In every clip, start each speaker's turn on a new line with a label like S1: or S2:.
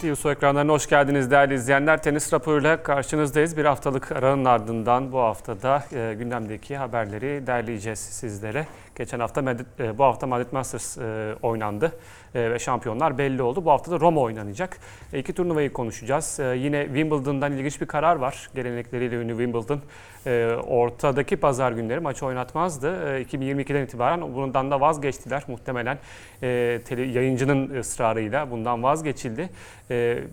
S1: TVSO ekranlarına hoş geldiniz değerli izleyenler. Tenis raporuyla karşınızdayız. Bir haftalık aranın ardından bu haftada e, gündemdeki haberleri derleyeceğiz sizlere. Geçen hafta e, bu hafta Madrid Masters e, oynandı e, ve şampiyonlar belli oldu. Bu hafta da Roma oynanacak. İki turnuvayı konuşacağız. Yine Wimbledon'dan ilginç bir karar var. Gelenekleriyle ünlü Wimbledon ortadaki pazar günleri maçı oynatmazdı. E, 2022'den itibaren bundan da vazgeçtiler. Muhtemelen yayıncının ısrarıyla bundan vazgeçildi.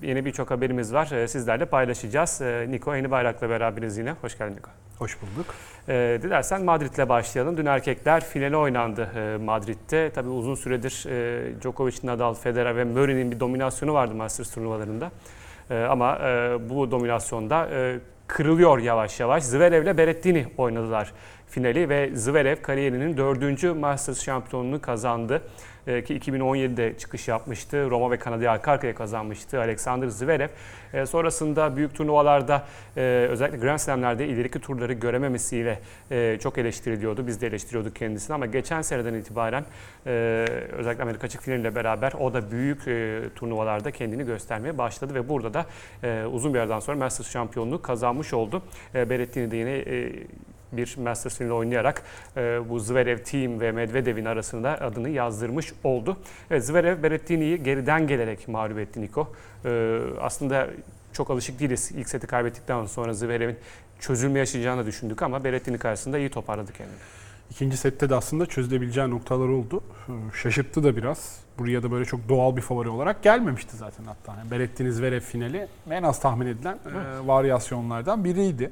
S1: Yeni birçok haberimiz var. Sizlerle paylaşacağız. Niko Yeni Bayrak'la beraberiz yine. Hoş geldin Niko.
S2: Hoş bulduk.
S1: E, dilersen Madrid'le başlayalım. Dün erkekler finali oynandı e, Madrid'de. Tabii uzun süredir e, Djokovic, Nadal, Federer ve Murray'nin bir dominasyonu vardı Masters turnuvalarında. E, ama e, bu dominasyonda e, kırılıyor yavaş yavaş. Zverev ile Berrettini oynadılar finali ve Zverev kariyerinin dördüncü Masters şampiyonluğunu kazandı. Ee, ki 2017'de çıkış yapmıştı. Roma ve Kanada'yı arka arkaya kazanmıştı Alexander Zverev. Ee, sonrasında büyük turnuvalarda e, özellikle Grand Slam'lerde ileriki turları görememesiyle e, çok eleştiriliyordu. Biz de eleştiriyorduk kendisini ama geçen seneden itibaren e, özellikle Amerika açık finaliyle beraber o da büyük turnuvalarda kendini göstermeye başladı ve burada da uzun bir aradan sonra Masters şampiyonluğu kazanmış oldu. Berrettini de yine bir Masters oynayarak e, bu Zverev Team ve Medvedev'in arasında adını yazdırmış oldu. Evet Zverev Berrettini'yi geriden gelerek mağlup etti Niko. E, aslında çok alışık değiliz. İlk seti kaybettikten sonra Zverev'in çözülme yaşayacağını düşündük ama Berrettini karşısında iyi toparladı kendini.
S2: İkinci sette de aslında çözülebileceği noktalar oldu. Şaşırttı da biraz. Buraya da böyle çok doğal bir favori olarak gelmemişti zaten hatta. Yani Berrettini Zverev finali en az tahmin edilen e, varyasyonlardan biriydi.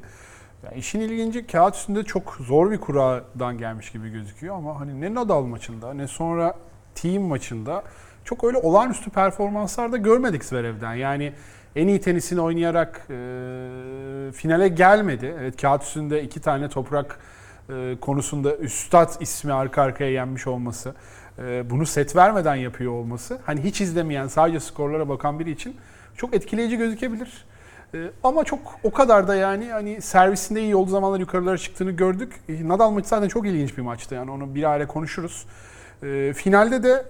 S2: Yani işin ilginci kağıt üstünde çok zor bir kuradan gelmiş gibi gözüküyor ama hani ne Nadal maçında ne sonra team maçında çok öyle olağanüstü performanslar da görmedik Zverev'den. Yani en iyi tenisini oynayarak e, finale gelmedi. Evet kağıt üstünde iki tane toprak e, konusunda üstad ismi arka arkaya yenmiş olması, e, bunu set vermeden yapıyor olması, hani hiç izlemeyen sadece skorlara bakan biri için çok etkileyici gözükebilir. Ee, ama çok o kadar da yani hani servisinde iyi olduğu zamanlar yukarılara çıktığını gördük. Ee, Nadal maçı zaten çok ilginç bir maçtı yani onu bir ara konuşuruz. E, finalde de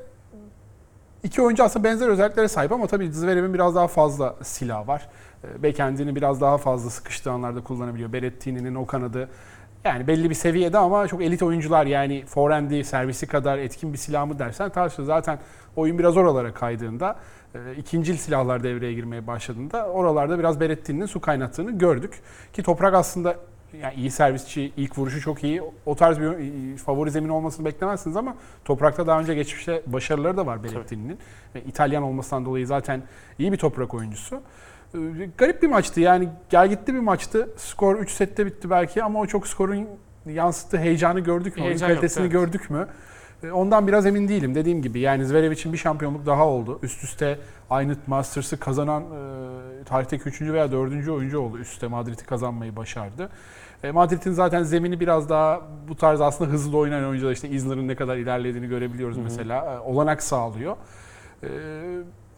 S2: iki oyuncu aslında benzer özelliklere sahip ama tabii Zverev'in biraz daha fazla silah var. E, Backend'ini biraz daha fazla sıkıştığı anlarda kullanabiliyor. Berrettini'nin o kanadı yani belli bir seviyede ama çok elit oyuncular yani forehand'i, servisi kadar etkin bir silah mı dersen tartışılır. Zaten oyun biraz oralara kaydığında ikincil silahlar devreye girmeye başladığında oralarda biraz Berettin'in su kaynattığını gördük. Ki Toprak aslında yani iyi servisçi, ilk vuruşu çok iyi. O tarz bir favori zemin olmasını beklemezsiniz ama Toprak'ta daha önce geçmişte başarıları da var Berettin'in. Ve İtalyan olmasından dolayı zaten iyi bir toprak oyuncusu. E, garip bir maçtı yani gel gitti bir maçtı. Skor 3 sette bitti belki ama o çok skorun yansıttığı heyecanı gördük mü? Heyecan kalitesini yok, evet. gördük mü? E, ondan biraz emin değilim. Dediğim gibi yani Zverev için bir şampiyonluk daha oldu. Üst üste aynı Masters'ı kazanan e, tarihteki 3. veya 4. oyuncu oldu. Üst üste Madrid'i kazanmayı başardı. E, Madrid'in zaten zemini biraz daha bu tarz aslında hızlı oynayan oyuncular işte Isner'ın ne kadar ilerlediğini görebiliyoruz Hı-hı. mesela. E, olanak sağlıyor. E,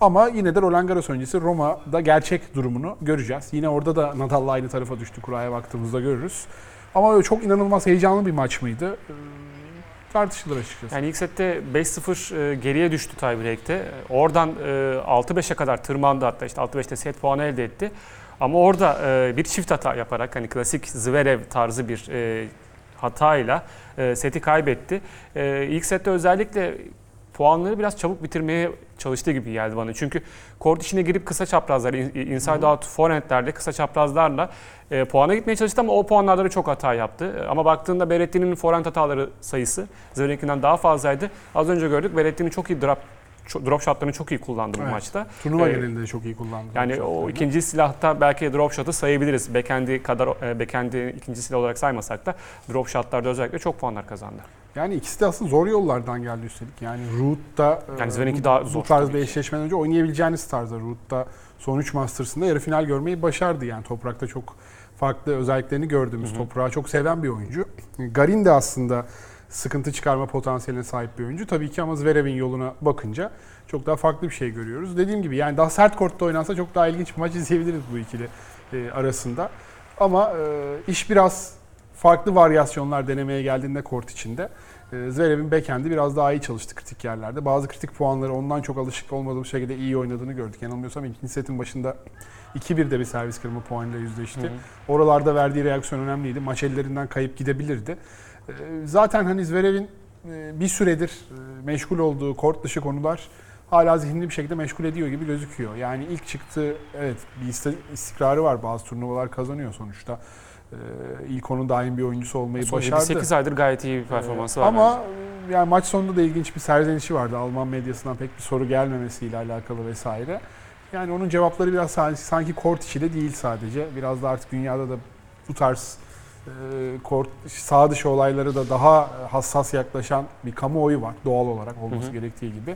S2: ama yine de Roland Garros öncesi Roma'da gerçek durumunu göreceğiz. Yine orada da Nadal'la aynı tarafa düştü kuraya baktığımızda görürüz. Ama çok inanılmaz heyecanlı bir maç mıydı? E, tartışılır açıkçası.
S1: Yani ilk sette 5-0 e, geriye düştü tiebreak'te. Oradan 6-5'e kadar tırmandı hatta işte 6-5'te set puanı elde etti. Ama orada e, bir çift hata yaparak hani klasik Zverev tarzı bir e, hatayla seti kaybetti. İlk sette özellikle puanları biraz çabuk bitirmeye çalıştığı gibi geldi bana. Çünkü kort içine girip kısa çaprazlar, inside out forehandlerde kısa çaprazlarla e, puana gitmeye çalıştı ama o puanlarda da çok hata yaptı. Ama baktığında Berretti'nin forehand hataları sayısı Zverek'inden daha fazlaydı. Az önce gördük Berretti'nin çok iyi drop drop shotlarını çok iyi kullandı bu evet. maçta.
S2: Turnuva ee, genelinde de çok iyi kullandı.
S1: Yani o ikinci silahta belki drop shot'ı sayabiliriz. Backhand'i kadar e, backhand'i ikinci silah olarak saymasak da drop shot'larda özellikle çok puanlar kazandı.
S2: Yani ikisi de aslında zor yollardan geldi üstelik. Yani Root'ta
S1: yani Zverek'i daha zor.
S2: Bu tarz bir eşleşmeden önce oynayabileceğiniz tarzda Root'ta son 3 Masters'ında yarı final görmeyi başardı. Yani toprakta çok farklı özelliklerini gördüğümüz, hı hı. toprağı çok seven bir oyuncu. Garin de aslında sıkıntı çıkarma potansiyeline sahip bir oyuncu. Tabii ki ama Zverev'in yoluna bakınca çok daha farklı bir şey görüyoruz. Dediğim gibi yani daha sert kortta oynansa çok daha ilginç bir maç izleyebiliriz bu ikili e, arasında. Ama e, iş biraz farklı varyasyonlar denemeye geldiğinde kort içinde E, Zverev'in backhand'i biraz daha iyi çalıştı kritik yerlerde. Bazı kritik puanları ondan çok alışık olmadığım şekilde iyi oynadığını gördük. Yanılmıyorsam ikinci setin başında 2-1'de bir servis kırma puanıyla yüzleşti.
S1: Hı hı.
S2: Oralarda verdiği reaksiyon önemliydi. Maç ellerinden kayıp gidebilirdi. E, Zaten hani Zverev'in e, bir süredir e, meşgul olduğu kort dışı konular hala zihnini bir şekilde meşgul ediyor gibi gözüküyor. Yani ilk çıktığı evet bir istikrarı var. Bazı turnuvalar kazanıyor sonuçta. E, İlk onun daim bir oyuncusu olmayı
S1: Son
S2: başardı.
S1: 8 aydır gayet iyi bir performansı
S2: Ee,
S1: var.
S2: Ama
S1: bence.
S2: e, yani maç sonunda da ilginç bir serzenişi vardı. Alman medyasından pek bir soru gelmemesiyle alakalı vesaire. Yani onun cevapları biraz sanki, sanki kort içi de değil sadece. Biraz da artık dünyada da bu tarz kort sağ dışı olayları da daha hassas yaklaşan bir kamuoyu var doğal olarak olması
S1: Hı hı.
S2: gerektiği gibi.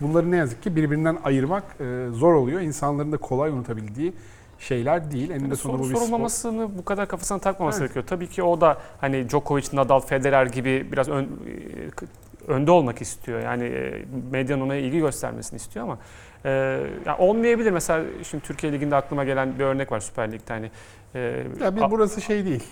S2: Bunları ne yazık ki birbirinden ayırmak e, zor oluyor. İnsanların da kolay unutabildiği şeyler değil. Eninde
S1: Yani
S2: sonunda bu bir spor.
S1: sorulmamasını bu kadar kafasına takmaması
S2: Evet.
S1: gerekiyor. Tabii ki o da hani Djokovic, Nadal, Federer gibi biraz ön, e, önde olmak istiyor. Yani e, medyanın ona ilgi göstermesini istiyor ama e, yani olmayabilir. Mesela şimdi Türkiye Ligi'nde aklıma gelen bir örnek var Süper Lig'de hani e,
S2: Ya bir burası şey değil.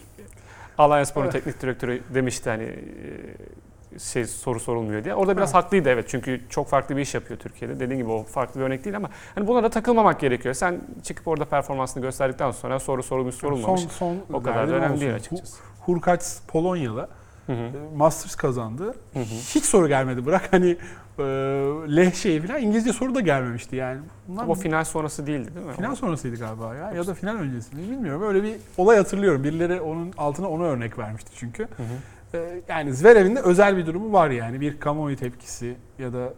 S1: Alanya Spor'un teknik direktörü demişti hani e, şey soru sorulmuyor diye. Orada biraz
S2: Evet.
S1: haklıydı evet çünkü çok farklı bir iş yapıyor Türkiye'de. Dediğim gibi o farklı bir örnek değil ama hani buna da takılmamak gerekiyor. Sen çıkıp orada performansını gösterdikten sonra soru sorulmuş sorulmamış.
S2: Son, son
S1: o kadar da önemli
S2: olsun.
S1: değil açıkçası.
S2: Hurkacz Polonyalı
S1: Hı hı.
S2: e, Masters kazandı.
S1: Hı hı.
S2: Hiç soru gelmedi. Bırak hani e, lehçeyi falan İngilizce soru da gelmemişti yani. Bunlar
S1: O final sonrası değildi değil mi?
S2: final sonrasıydı galiba ya ya da final öncesi mi bilmiyorum. Öyle bir olay hatırlıyorum. Birileri onun altına onu örnek vermişti çünkü.
S1: Hı hı.
S2: E, yani Zverev'in de özel bir durumu var yani. Bir kamuoyu tepkisi ya da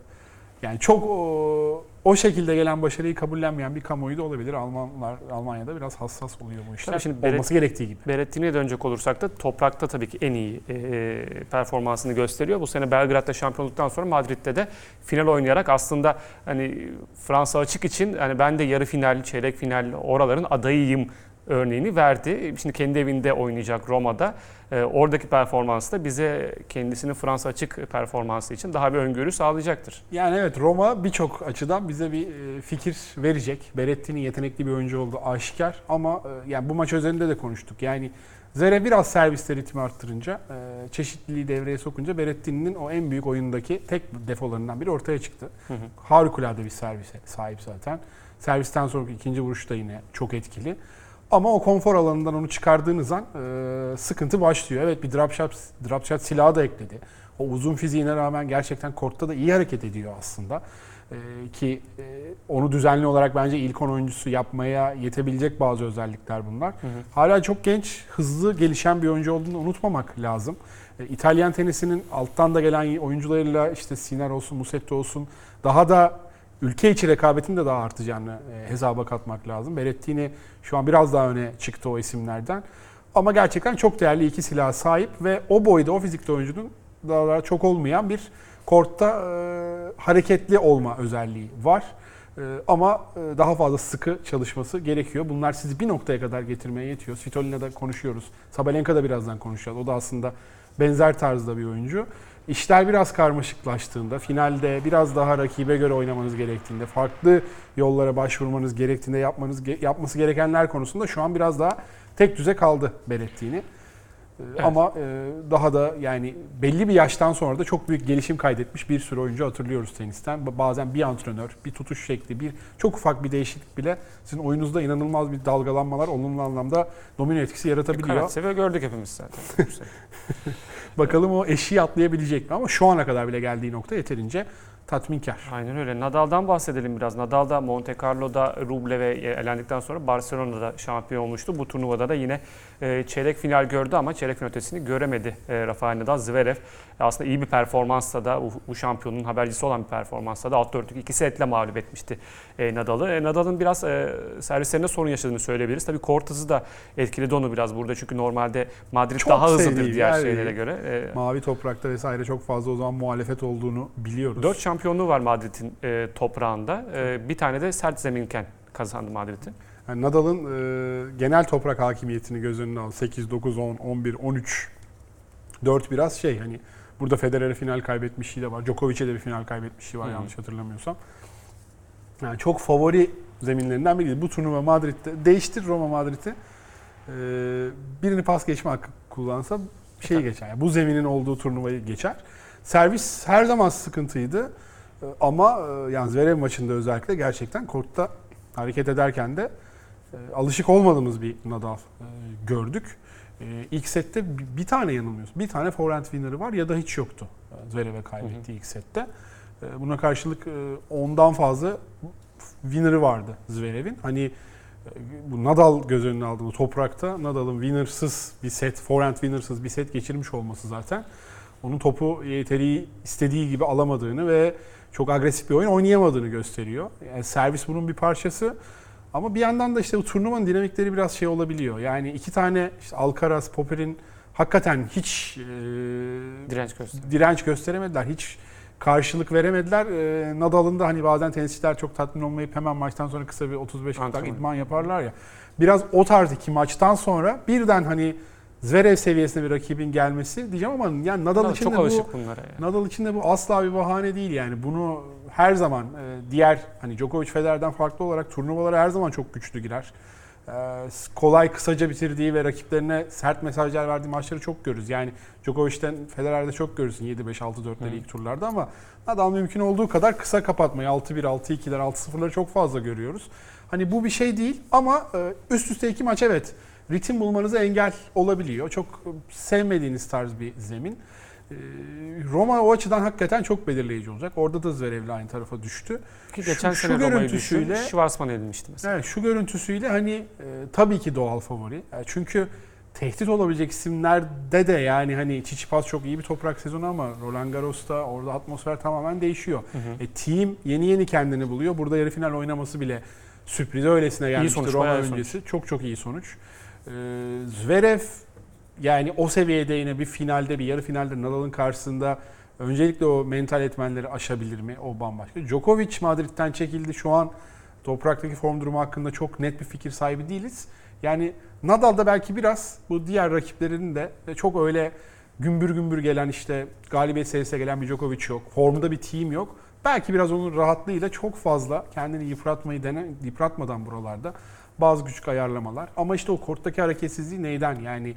S2: yani çok o, o şekilde gelen başarıyı kabullenmeyen bir kamuoyu da olabilir. Almanlar Almanya'da biraz hassas oluyor bu işler.
S1: Tabii şimdi Beret-
S2: olması gerektiği gibi.
S1: Berrettini'ye dönecek olursak da toprakta tabii ki en iyi e, performansını gösteriyor. Bu sene Belgrad'da şampiyonluktan sonra Madrid'de de final oynayarak aslında hani Fransa açık için hani ben de yarı final, çeyrek final oraların adayıyım örneğini verdi. Şimdi kendi evinde oynayacak Roma'da. E, oradaki performansı da bize kendisinin Fransa açık performansı için daha bir öngörü sağlayacaktır.
S2: Yani evet Roma birçok açıdan bize bir e, fikir verecek. Berettini yetenekli bir oyuncu oldu aşikar ama e, yani bu maç özelinde de konuştuk. Yani Zverev biraz serviste ritmi arttırınca, e, çeşitliliği devreye sokunca Berettini'nin o en büyük oyundaki tek defolarından biri ortaya çıktı.
S1: Hı hı.
S2: Harikulade bir servise sahip zaten. Servisten sonraki ikinci vuruş da yine çok etkili. Ama o konfor alanından onu çıkardığınız an e, sıkıntı başlıyor. Evet bir drop shot, drop shot silahı da ekledi. O uzun fiziğine rağmen gerçekten kortta da iyi hareket ediyor aslında. E, ki e, onu düzenli olarak bence ilk 10 oyuncusu yapmaya yetebilecek bazı özellikler bunlar.
S1: Hı hı.
S2: Hala çok genç, hızlı gelişen bir oyuncu olduğunu unutmamak lazım. E, İtalyan tenisinin alttan da gelen oyuncularıyla işte Sinner olsun, Musetto olsun daha da ülke içi rekabetin de daha artacağını e, hesaba katmak lazım. Berettini şu an biraz daha öne çıktı o isimlerden. Ama gerçekten çok değerli iki silaha sahip ve o boyda, o fizikte oyuncunun daha çok olmayan bir kortta e, hareketli olma özelliği var. E, ama e, daha fazla sıkı çalışması gerekiyor. Bunlar sizi bir noktaya kadar getirmeye yetiyor. Svitolina'da konuşuyoruz. Sabalenka'da birazdan konuşacağız. O da aslında benzer tarzda bir oyuncu. İşler biraz karmaşıklaştığında, finalde biraz daha rakibe göre oynamanız gerektiğinde, farklı yollara başvurmanız gerektiğinde yapmanız yapması gerekenler konusunda şu an biraz daha tek düze kaldı Berettini. Ee,
S1: Evet.
S2: Ama e, daha da yani belli bir yaştan sonra da çok büyük gelişim kaydetmiş bir sürü oyuncu hatırlıyoruz tenisten. Ba- Bazen bir antrenör, bir tutuş şekli, bir çok ufak bir değişiklik bile sizin oyunuzda inanılmaz bir dalgalanmalar, olumlu anlamda domino etkisi yaratabiliyor.
S1: Karatsev gördük hepimiz zaten.
S2: Bakalım o eşiği atlayabilecek mi? Ama şu ana kadar bile geldiği nokta yeterince tatminkar.
S1: Aynen öyle. Nadal'dan bahsedelim biraz. Nadal da Monte Carlo'da Rublev'e elendikten sonra Barcelona'da şampiyon olmuştu. Bu turnuvada da yine e, çeyrek final gördü ama çeyrek final ötesini göremedi e, Rafael Nadal. Zverev e, aslında iyi bir performansla da bu, şampiyonun habercisi olan bir performansla da alt dörtlük iki setle mağlup etmişti Nadal'ı. Nadal'ın biraz servislerinde sorun yaşadığını söyleyebiliriz. Tabii kort hızı da etkiledi onu biraz burada çünkü normalde Madrid
S2: Çok
S1: daha hızlıdır diğer
S2: yer
S1: şeylere göre.
S2: Mavi toprakta vesaire çok fazla o zaman muhalefet olduğunu biliyoruz.
S1: 4 şampiyonluğu var Madrid'in e, toprağında. E, bir tane de sert zeminken kazandı Madrid'in.
S2: Yani Nadal'ın e, genel toprak hakimiyetini göz önüne al. 8, 9, 10, 11, 13, 4 biraz şey hani burada Federer'e final kaybetmişliği de var. Djokovic'e de bir final kaybetmişliği var
S1: Hı
S2: yanlış hatırlamıyorsam. Yani çok favori zeminlerinden biriydi. Bu turnuva Madrid'de değiştir Roma Madrid'i. E, birini pas geçme hakkı kullansa şeyi geçer. Yani bu zeminin olduğu turnuvayı geçer. Servis her zaman sıkıntıydı. E, Ama e, yani Zverev maçında özellikle gerçekten kortta hareket ederken de e, alışık olmadığımız bir Nadal e, gördük. İlk sette bir- tane yanılmıyorsun. Bir tane forehand winner'ı var ya da hiç yoktu. Zverev'e kaybettiği ilk sette. Buna karşılık ondan fazla winner'ı vardı Zverev'in. Hani bu Nadal göz önüne aldığımız toprakta Nadal'ın winner'sız bir set, forehand winner'sız bir set geçirmiş olması zaten onun topu yeteri istediği gibi alamadığını ve çok agresif bir oyun oynayamadığını gösteriyor. Yani servis bunun bir parçası. Ama bir yandan da işte bu turnuvanın dinamikleri biraz şey olabiliyor. Yani iki tane işte Alcaraz, Popper'in hakikaten hiç e,
S1: Direnç göster.
S2: direnç gösteremediler. Hiç karşılık veremediler. Ee, Nadal'ın da hani bazen tenisçiler çok tatmin olmayıp hemen maçtan sonra kısa bir 35 dakika idman yaparlar ya. Biraz o tarz iki maçtan sonra birden hani Zverev seviyesinde bir rakibin gelmesi diyeceğim ama yani Nadal
S1: Nadal
S2: için
S1: çok
S2: de bu
S1: bunlara. Yani.
S2: Nadal için de bu asla bir bahane değil yani. Bunu her zaman e, diğer hani Djokovic Federer'den farklı olarak turnuvalara her zaman çok güçlü girer. E, kolay kısaca bitirdiği ve rakiplerine sert mesajlar verdiği maçları çok görürüz. Yani Djokovic'ten Federer'de çok görürsün 7-5 6-4'leri
S1: Hı.
S2: ilk turlarda ama Nadal mümkün olduğu kadar kısa kapatmayı 6-1 6-2'ler 6-0'ları çok fazla görüyoruz. Hani bu bir şey değil ama e, üst üste iki maç evet ritim bulmanıza engel olabiliyor. Çok sevmediğiniz tarz bir zemin. Ee, Roma o açıdan hakikaten çok belirleyici olacak. Orada da Zverev'le aynı tarafa düştü.
S1: Ki
S2: Şu-
S1: geçen
S2: şu
S1: sene düşün,
S2: görüntüsüyle-
S1: Schwarzman edilmişti mesela.
S2: Evet şu görüntüsüyle hani e, tabii ki doğal favori. E, çünkü tehdit olabilecek isimlerde de yani hani Tsitsipas çok iyi bir toprak sezonu ama Roland Garros'ta orada atmosfer tamamen değişiyor.
S1: Hı hı.
S2: E, team yeni yeni kendini buluyor. Burada yarı final oynaması bile sürpriz öylesine gelmişti
S1: sonuç,
S2: Roma öncesi. Çok çok iyi sonuç. E, Zverev yani o seviyede yine bir finalde bir yarı finalde Nadal'ın karşısında öncelikle o mental etmenleri aşabilir mi? O bambaşka. Djokovic Madrid'den çekildi. Şu an topraktaki form durumu hakkında çok net bir fikir sahibi değiliz. Yani Nadal da belki biraz bu diğer rakiplerinin de çok öyle gümbür gümbür gelen işte galibiyet serisine gelen bir Djokovic yok. Formda bir team yok. Belki biraz onun rahatlığıyla çok fazla kendini yıpratmayı dene, yıpratmadan buralarda bazı küçük ayarlamalar. Ama işte o korttaki hareketsizliği neyden yani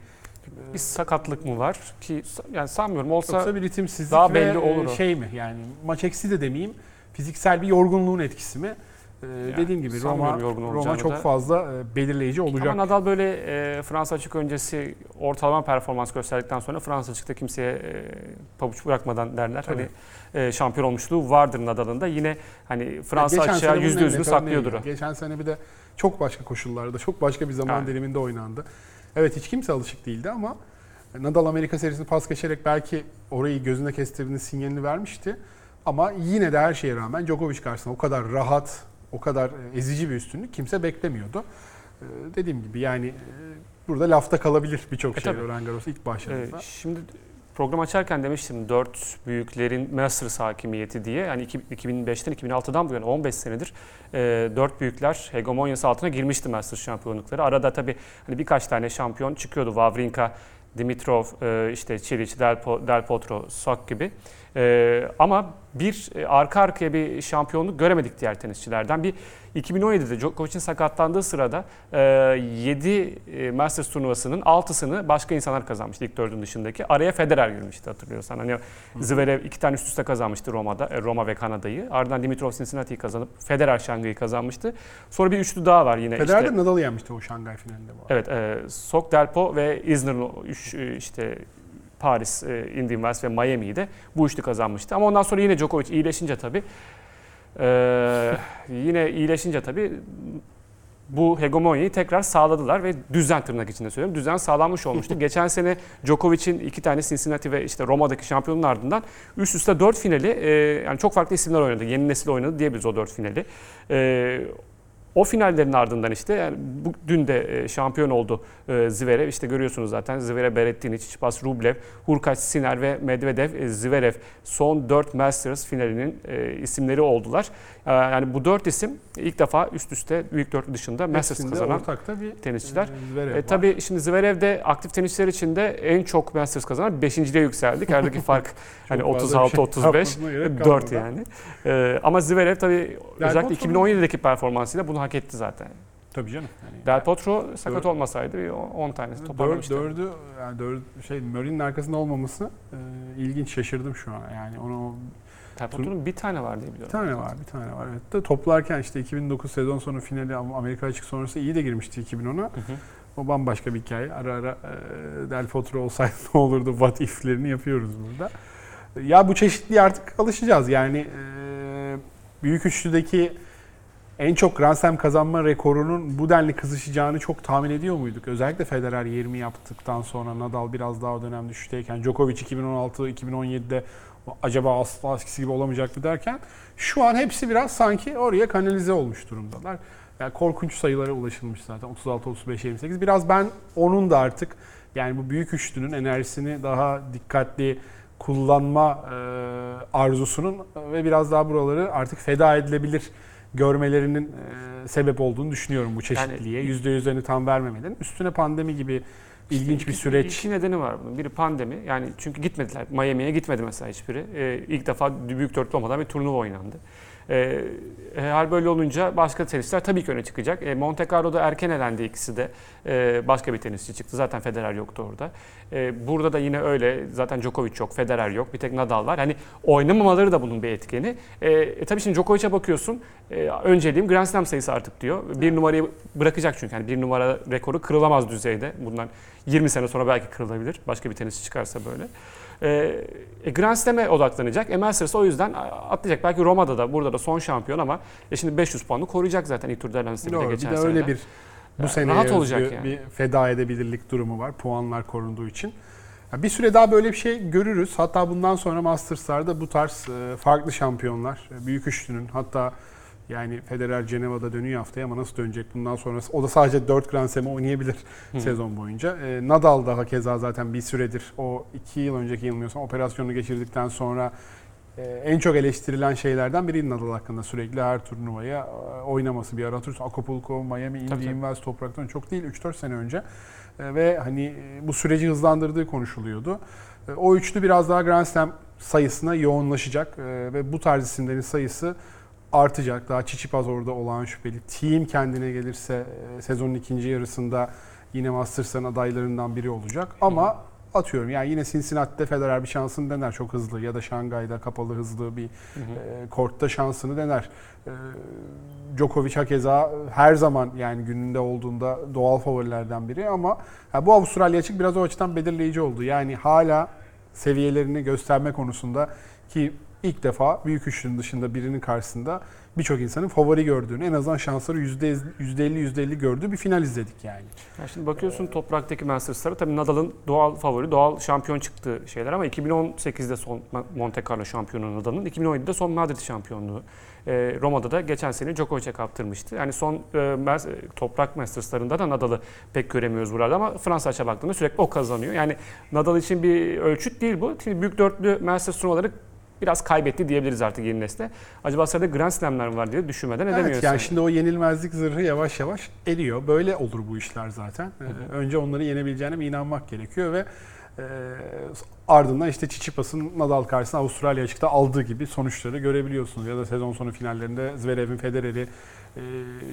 S1: Bir sakatlık mı var ki yani sanmıyorum olsa
S2: Yoksa bir ritimsizlik
S1: daha
S2: ve
S1: belli olur o.
S2: şey mi yani maç eksi de demeyeyim fiziksel bir yorgunluğun etkisi mi? Ee, dediğim gibi Roma Roma çok
S1: da.
S2: fazla e, belirleyici olacak.
S1: Ama Nadal böyle e, Fransa açık öncesi ortalama performans gösterdikten sonra Fransa açıkta kimseye e, pabuç bırakmadan derler.
S2: Tabii.
S1: Hani e, şampiyon olmuşluğu vardır Nadal'ın da. Yine hani Fransa
S2: Geçen
S1: açığa yüzde yüzünü saklıyordur.
S2: Geçen sene bir de çok başka koşullarda, çok başka bir zaman
S1: Aynen.
S2: diliminde oynandı. Evet hiç kimse alışık değildi ama Nadal Amerika serisini pas geçerek belki orayı gözüne kestirdiğinin sinyalini vermişti. Ama yine de her şeye rağmen Djokovic karşısında o kadar rahat, o kadar e, ezici bir üstünlük kimse beklemiyordu. Ee, Dediğim gibi yani e, burada lafta kalabilir birçok
S1: E,
S2: şey. Roland Garros ilk
S1: E,
S2: başladığında.
S1: şimdi program açarken demiştim dört büyüklerin Masters hakimiyeti diye. Yani iki- 2005'ten 2006'dan bu yana 15 senedir e, dört büyükler hegemonyası altına girmişti Masters şampiyonlukları. Arada tabii hani birkaç tane şampiyon çıkıyordu. Wawrinka, Dimitrov, e, işte Çiliç, Del Potro, Sok gibi. E, ama bir e, arka arkaya bir şampiyonluk göremedik diğer tenisçilerden. Bir 2017'de Djokovic'in sakatlandığı sırada e, 7 e, Masters turnuvasının 6'sını başka insanlar kazanmıştı ilk dördün dışındaki. Araya Federer girmişti hatırlıyorsan. Hani Zverev iki tane üst üste kazanmıştı Roma'da, e, Roma ve Kanada'yı. Ardından Dimitrov Cincinnati'yi kazanıp Federer Şangay'ı kazanmıştı. Sonra bir üçlü daha var yine.
S2: Federer
S1: işte,
S2: de Nadal'ı yenmişti o Şangay finalinde bu.
S1: Evet, e, Sok Delpo ve e, işte Paris, e, Indian Wells ve Miami'yi de bu üçlü kazanmıştı. Ama ondan sonra yine Djokovic iyileşince tabii e, yine iyileşince tabii bu hegemonyayı tekrar sağladılar ve düzen tırnak içinde söylüyorum. Düzen sağlanmış olmuştu. Geçen sene Djokovic'in iki tane Cincinnati ve işte Roma'daki şampiyonun ardından üst üste dört finali e, yani çok farklı isimler oynadı. Yeni nesil oynadı diyebiliriz o dört finali. E, o finallerin ardından işte yani bu, dün de e, şampiyon oldu e, Zverev. İşte görüyorsunuz zaten Zverev, Berrettini, Tsitsipas, Rublev, Hurkacz, Siner ve Medvedev, e, Zverev son 4 Masters finalinin e, isimleri oldular. E, yani bu dört isim ilk defa üst üste büyük dörtlü dışında Masters
S2: Hepsinde
S1: kazanan
S2: ortakta bir
S1: tenisçiler.
S2: e, Zverev
S1: E,
S2: var.
S1: tabii şimdi Zverev de aktif tenisçiler içinde en çok Masters kazanan 5.liğe yükseldik. Aradaki fark hani
S2: Çok fazla bir
S1: 36-35.
S2: şey yapmasına gerek
S1: 4
S2: kalmadı.
S1: yani. Ee, ama Zverev tabii özellikle
S2: Potro mu?
S1: 2017'deki performansıyla bunu hak etti zaten.
S2: Tabii canım. Yani
S1: Del Potro sakat
S2: Dört-
S1: olmasaydı bir 10 tanesi
S2: Dör,
S1: toparlamıştı.
S2: dördü yani dördü şey Murray'nin arkasında olmaması e, ilginç şaşırdım şu an. Yani onu
S1: Del Potro'nun bir tane var diye
S2: bir
S1: biliyorum.
S2: tane var, bir tane var. Evet de toplarken işte 2009 sezon sonu finali Amerika açık sonrası iyi de girmişti 2010'a.
S1: Hı hı.
S2: O bambaşka bir hikaye. Ara ara e, Del Potro olsaydı ne olurdu what if'lerini yapıyoruz burada. Ya bu çeşitliğe artık alışacağız. Yani e, büyük üçlüdeki en çok Grand Slam kazanma rekorunun bu denli kızışacağını çok tahmin ediyor muyduk? Özellikle Federer 20 yaptıktan sonra Nadal biraz daha o dönem düşüşteyken Djokovic 2016-2017'de acaba asla eskisi gibi olamayacak mı derken şu an hepsi biraz sanki oraya kanalize olmuş durumdalar. Yani korkunç sayılara ulaşılmış zaten 36 35 28. Biraz ben onun da artık yani bu büyük üçlünün enerjisini daha dikkatli kullanma e, arzusunun ve biraz daha buraları artık feda edilebilir görmelerinin e, sebep olduğunu düşünüyorum bu çeşitliliğe. Yüzde yüzlerini tam vermemelerin. Üstüne pandemi gibi ilginç bir
S1: İki-
S2: süreç.
S1: İki nedeni var bunun. Biri pandemi. Yani çünkü gitmediler. Miami'ye gitmedi mesela hiçbiri. Ee, ilk defa büyük dörtlü olmadan bir turnuva oynandı. Ee, hal böyle olunca başka tenisçiler tabii ki öne çıkacak. Ee, Monte Carlo'da erken elendi ikisi de. Ee, başka bir tenisçi çıktı. Zaten Federer yoktu orada. Ee, burada da yine öyle. Zaten Djokovic yok, Federer yok. Bir tek Nadal var. Hani oynamamaları da bunun bir etkeni. Ee, e, tabii şimdi Djokovic'e bakıyorsun. E, önceliğim Grand Slam sayısı artık diyor. Bir numarayı bırakacak çünkü. Yani bir numara rekoru kırılamaz düzeyde. Bundan 20 sene sonra belki kırılabilir. Başka bir tenisçi çıkarsa böyle. E, e, Grand Slam'e odaklanacak. E, Masters o yüzden atlayacak. Belki Roma'da da burada da son şampiyon ama e, şimdi 500 puanı koruyacak zaten ilk turda bile
S2: Doğru, bir
S1: geçen
S2: de
S1: sene.
S2: öyle bir bu
S1: Yani
S2: sene
S1: rahat olacak yani.
S2: bir feda edebilirlik durumu var. Puanlar korunduğu için. Bir süre daha böyle bir şey görürüz. Hatta bundan sonra Masters'larda bu tarz e, farklı şampiyonlar, e, büyük üçlünün hatta yani Federer Ceneva'da dönüyor haftaya ama nasıl dönecek bundan sonrası? O da sadece 4 Grand Slam oynayabilir
S1: Hı.
S2: sezon boyunca. E, Nadal daha keza zaten bir süredir o 2 yıl önceki yanılmıyorsam operasyonu geçirdikten sonra e, en çok eleştirilen şeylerden biri Nadal hakkında sürekli her turnuvaya e, oynaması. Bir ara hatırlıyorsun Acapulco, Miami, Indy. Invers topraktan çok değil 3-4 sene önce. E, Ve hani e, bu süreci hızlandırdığı konuşuluyordu. E, O üçlü biraz daha Grand Slam sayısına yoğunlaşacak e, ve bu tarz isimlerin sayısı artacak. Daha Çiçipaz orada olağan şüpheli. Team kendine gelirse e, sezonun ikinci yarısında yine Masters'ın adaylarından biri olacak. Ama atıyorum yani yine Cincinnati'de Federer bir şansını dener çok hızlı ya da Şangay'da kapalı hızlı bir
S1: Hı hı.
S2: e, kortta şansını dener. E, Djokovic hakeza her zaman yani gününde olduğunda doğal favorilerden biri ama ha, bu Avustralya açık biraz o açıdan belirleyici oldu. Yani hala seviyelerini gösterme konusunda ki ilk defa büyük üçlünün dışında birinin karşısında birçok insanın favori gördüğünü en azından şansları %50 %50 gördüğü bir final izledik yani.
S1: Ya şimdi bakıyorsun topraktaki Masters'lara tabii Nadal'ın doğal favori, doğal şampiyon çıktığı şeyler ama 2018'de son Monte Carlo şampiyonu Nadal'ın, 2017'de son Madrid şampiyonluğu. Ee, Roma'da da geçen sene Djokovic'e kaptırmıştı. Yani son e, toprak Masters'larında da Nadal'ı pek göremiyoruz buralarda ama Fransa açığa baktığında sürekli o kazanıyor. Yani Nadal için bir ölçüt değil bu. Şimdi büyük dörtlü Masters turnuvaları biraz kaybetti diyebiliriz artık yeni nesle. Acaba sırada Grand Slam'ler mi var diye düşünmeden edemiyoruz.
S2: Evet yani şimdi o yenilmezlik zırhı yavaş yavaş eriyor. Böyle olur bu işler zaten. Ee, Önce onları yenebileceğine inanmak gerekiyor ve e, ardından işte Çiçipas'ın Nadal karşısında Avustralya açıkta aldığı gibi sonuçları görebiliyorsunuz. Ya da sezon sonu finallerinde Zverev'in Federer'i e,